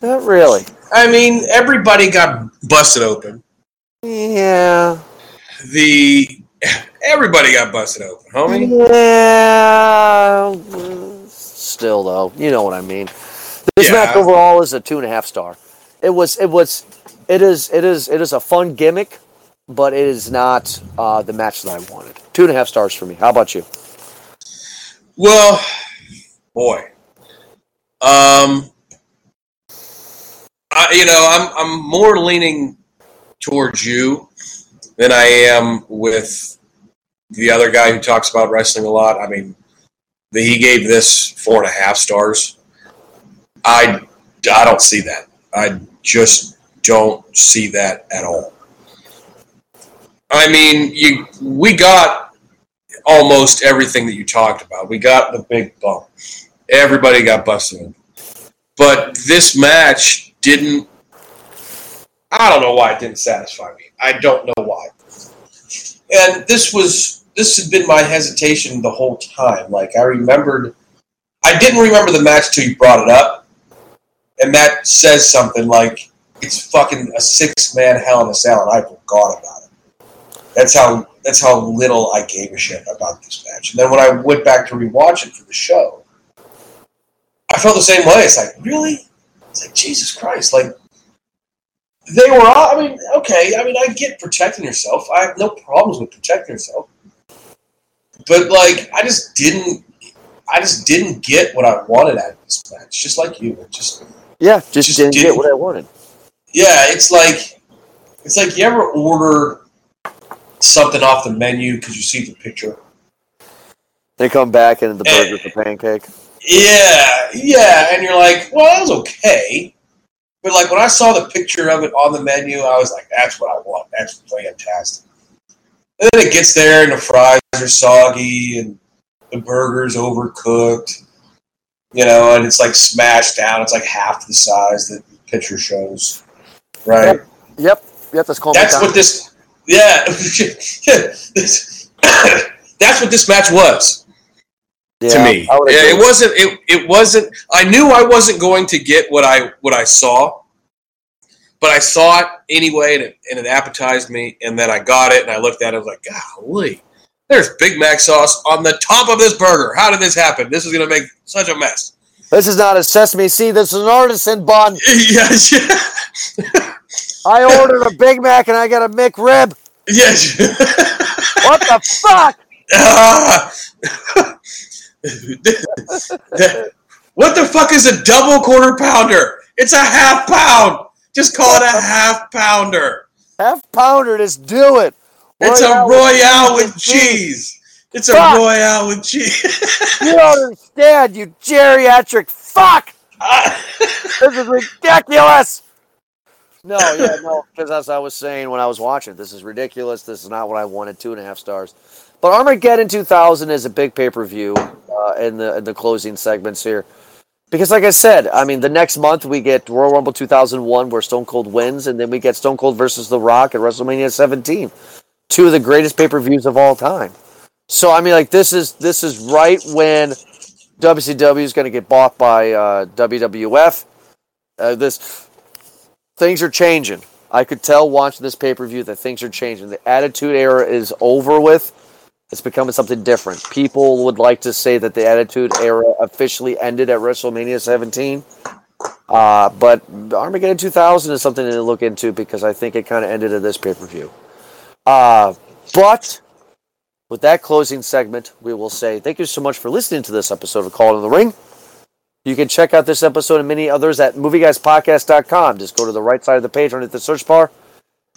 Speaker 1: Not really.
Speaker 2: I mean, everybody got busted open.
Speaker 1: Yeah.
Speaker 2: The everybody got busted open, homie.
Speaker 1: Yeah. Still though, you know what I mean. This
Speaker 2: Yeah.
Speaker 1: match overall is a two and a half star. It was. It was. It is. It is. It is a fun gimmick, but it is not uh, the match that I wanted. Two and a half stars for me. How about you?
Speaker 2: Well, boy, um, I, you know, I'm I'm more leaning towards you than I am with the other guy who talks about wrestling a lot. I mean, that he gave this four and a half stars. I I don't see that. I just don't see that at all. I mean, you we got almost everything that you talked about. We got the big bump. Everybody got busted. But this match didn't I don't know why it didn't satisfy me. I don't know why. And this was this had been my hesitation the whole time. Like I remembered I didn't remember the match till you brought it up. And that says something like it's fucking a six man hell in a cell and I forgot about it. That's how that's how little I gave a shit about this match. And then when I went back to rewatch it for the show, I felt the same way. It's like, really? It's like Jesus Christ, like they were all, I mean, okay, I mean, I get protecting yourself. I have no problems with protecting yourself. But, like, I just didn't, I just didn't get what I wanted out of this match. Just like you. Just,
Speaker 1: yeah, just, just didn't, didn't, get what I wanted.
Speaker 2: Yeah, it's like, it's like you ever order something off the menu because you see the picture.
Speaker 1: They come back and the eh. burger's a pancake.
Speaker 2: Yeah, yeah, and you're like, well, that was okay. But like when I saw the picture of it on the menu, I was like, "That's what I want. That's fantastic." And then it gets there, and the fries are soggy, and the burger's overcooked. You know, and it's like smashed down. It's like half the size that the picture shows. Right.
Speaker 1: Yep. Yep. yep that's called.
Speaker 2: That's what this. Yeah. <laughs> <coughs> that's what this match was. Yeah, to me. It wasn't it, it wasn't I knew I wasn't going to get what I what I saw. But I saw it anyway and it, and it appetized me and then I got it and I looked at it and I was like, golly, there's Big Mac sauce on the top of this burger. How did this happen? This is gonna make such a mess.
Speaker 1: This is not a sesame seed, this is an artisan bun. <laughs>
Speaker 2: yes,
Speaker 1: yeah. <laughs> I ordered a Big Mac and I got a McRib.
Speaker 2: Yes. <laughs>
Speaker 1: what the fuck? Ah. <laughs>
Speaker 2: What the fuck is a double quarter pounder? It's a half pound. Just call it a half pounder.
Speaker 1: Half pounder, just do it.
Speaker 2: It's a royale with cheese. It's a fuck. royale with cheese. <laughs>
Speaker 1: you don't understand, you geriatric fuck. <laughs> this is ridiculous. No, yeah, no, because as I was saying when I was watching, this is ridiculous. This is not what I wanted. Two and a half stars. But Armageddon 2000 is a big pay per view uh, in the in the closing segments here, because like I said, I mean the next month we get Royal Rumble 2001 where Stone Cold wins, and then we get Stone Cold versus The Rock at WrestleMania 17, two of the greatest pay per views of all time. So I mean, like this is this is right when WCW is going to get bought by uh, WWF. Uh, this things are changing. I could tell watching this pay per view that things are changing. The Attitude Era is over with. It's becoming something different. People would like to say that the Attitude Era officially ended at WrestleMania 17. Uh, but Armageddon 2000 is something to look into because I think it kind of ended at this pay per view. Uh, but with that closing segment, we will say thank you so much for listening to this episode of Call in the Ring. You can check out this episode and many others at movieguyspodcast.com. Just go to the right side of the page underneath the search bar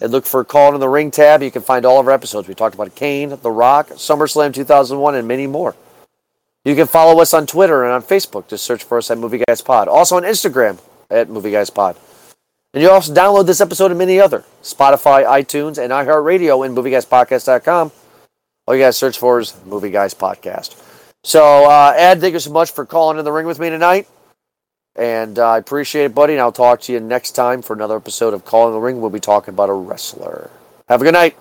Speaker 1: and look for Call in the Ring tab. You can find all of our episodes. We talked about Kane, The Rock, SummerSlam 2001, and many more. You can follow us on Twitter and on Facebook. Just search for us at Movie Guys Pod. Also on Instagram at Movie Guys Pod. And you also download this episode and many other Spotify, iTunes, and iHeartRadio and MovieGuysPodcast.com. All you guys search for is Movie Guys Podcast. So, uh, Ed, thank you so much for calling in the ring with me tonight. And uh, I appreciate it, buddy. And I'll talk to you next time for another episode of Calling the Ring. We'll be talking about a wrestler. Have a good night.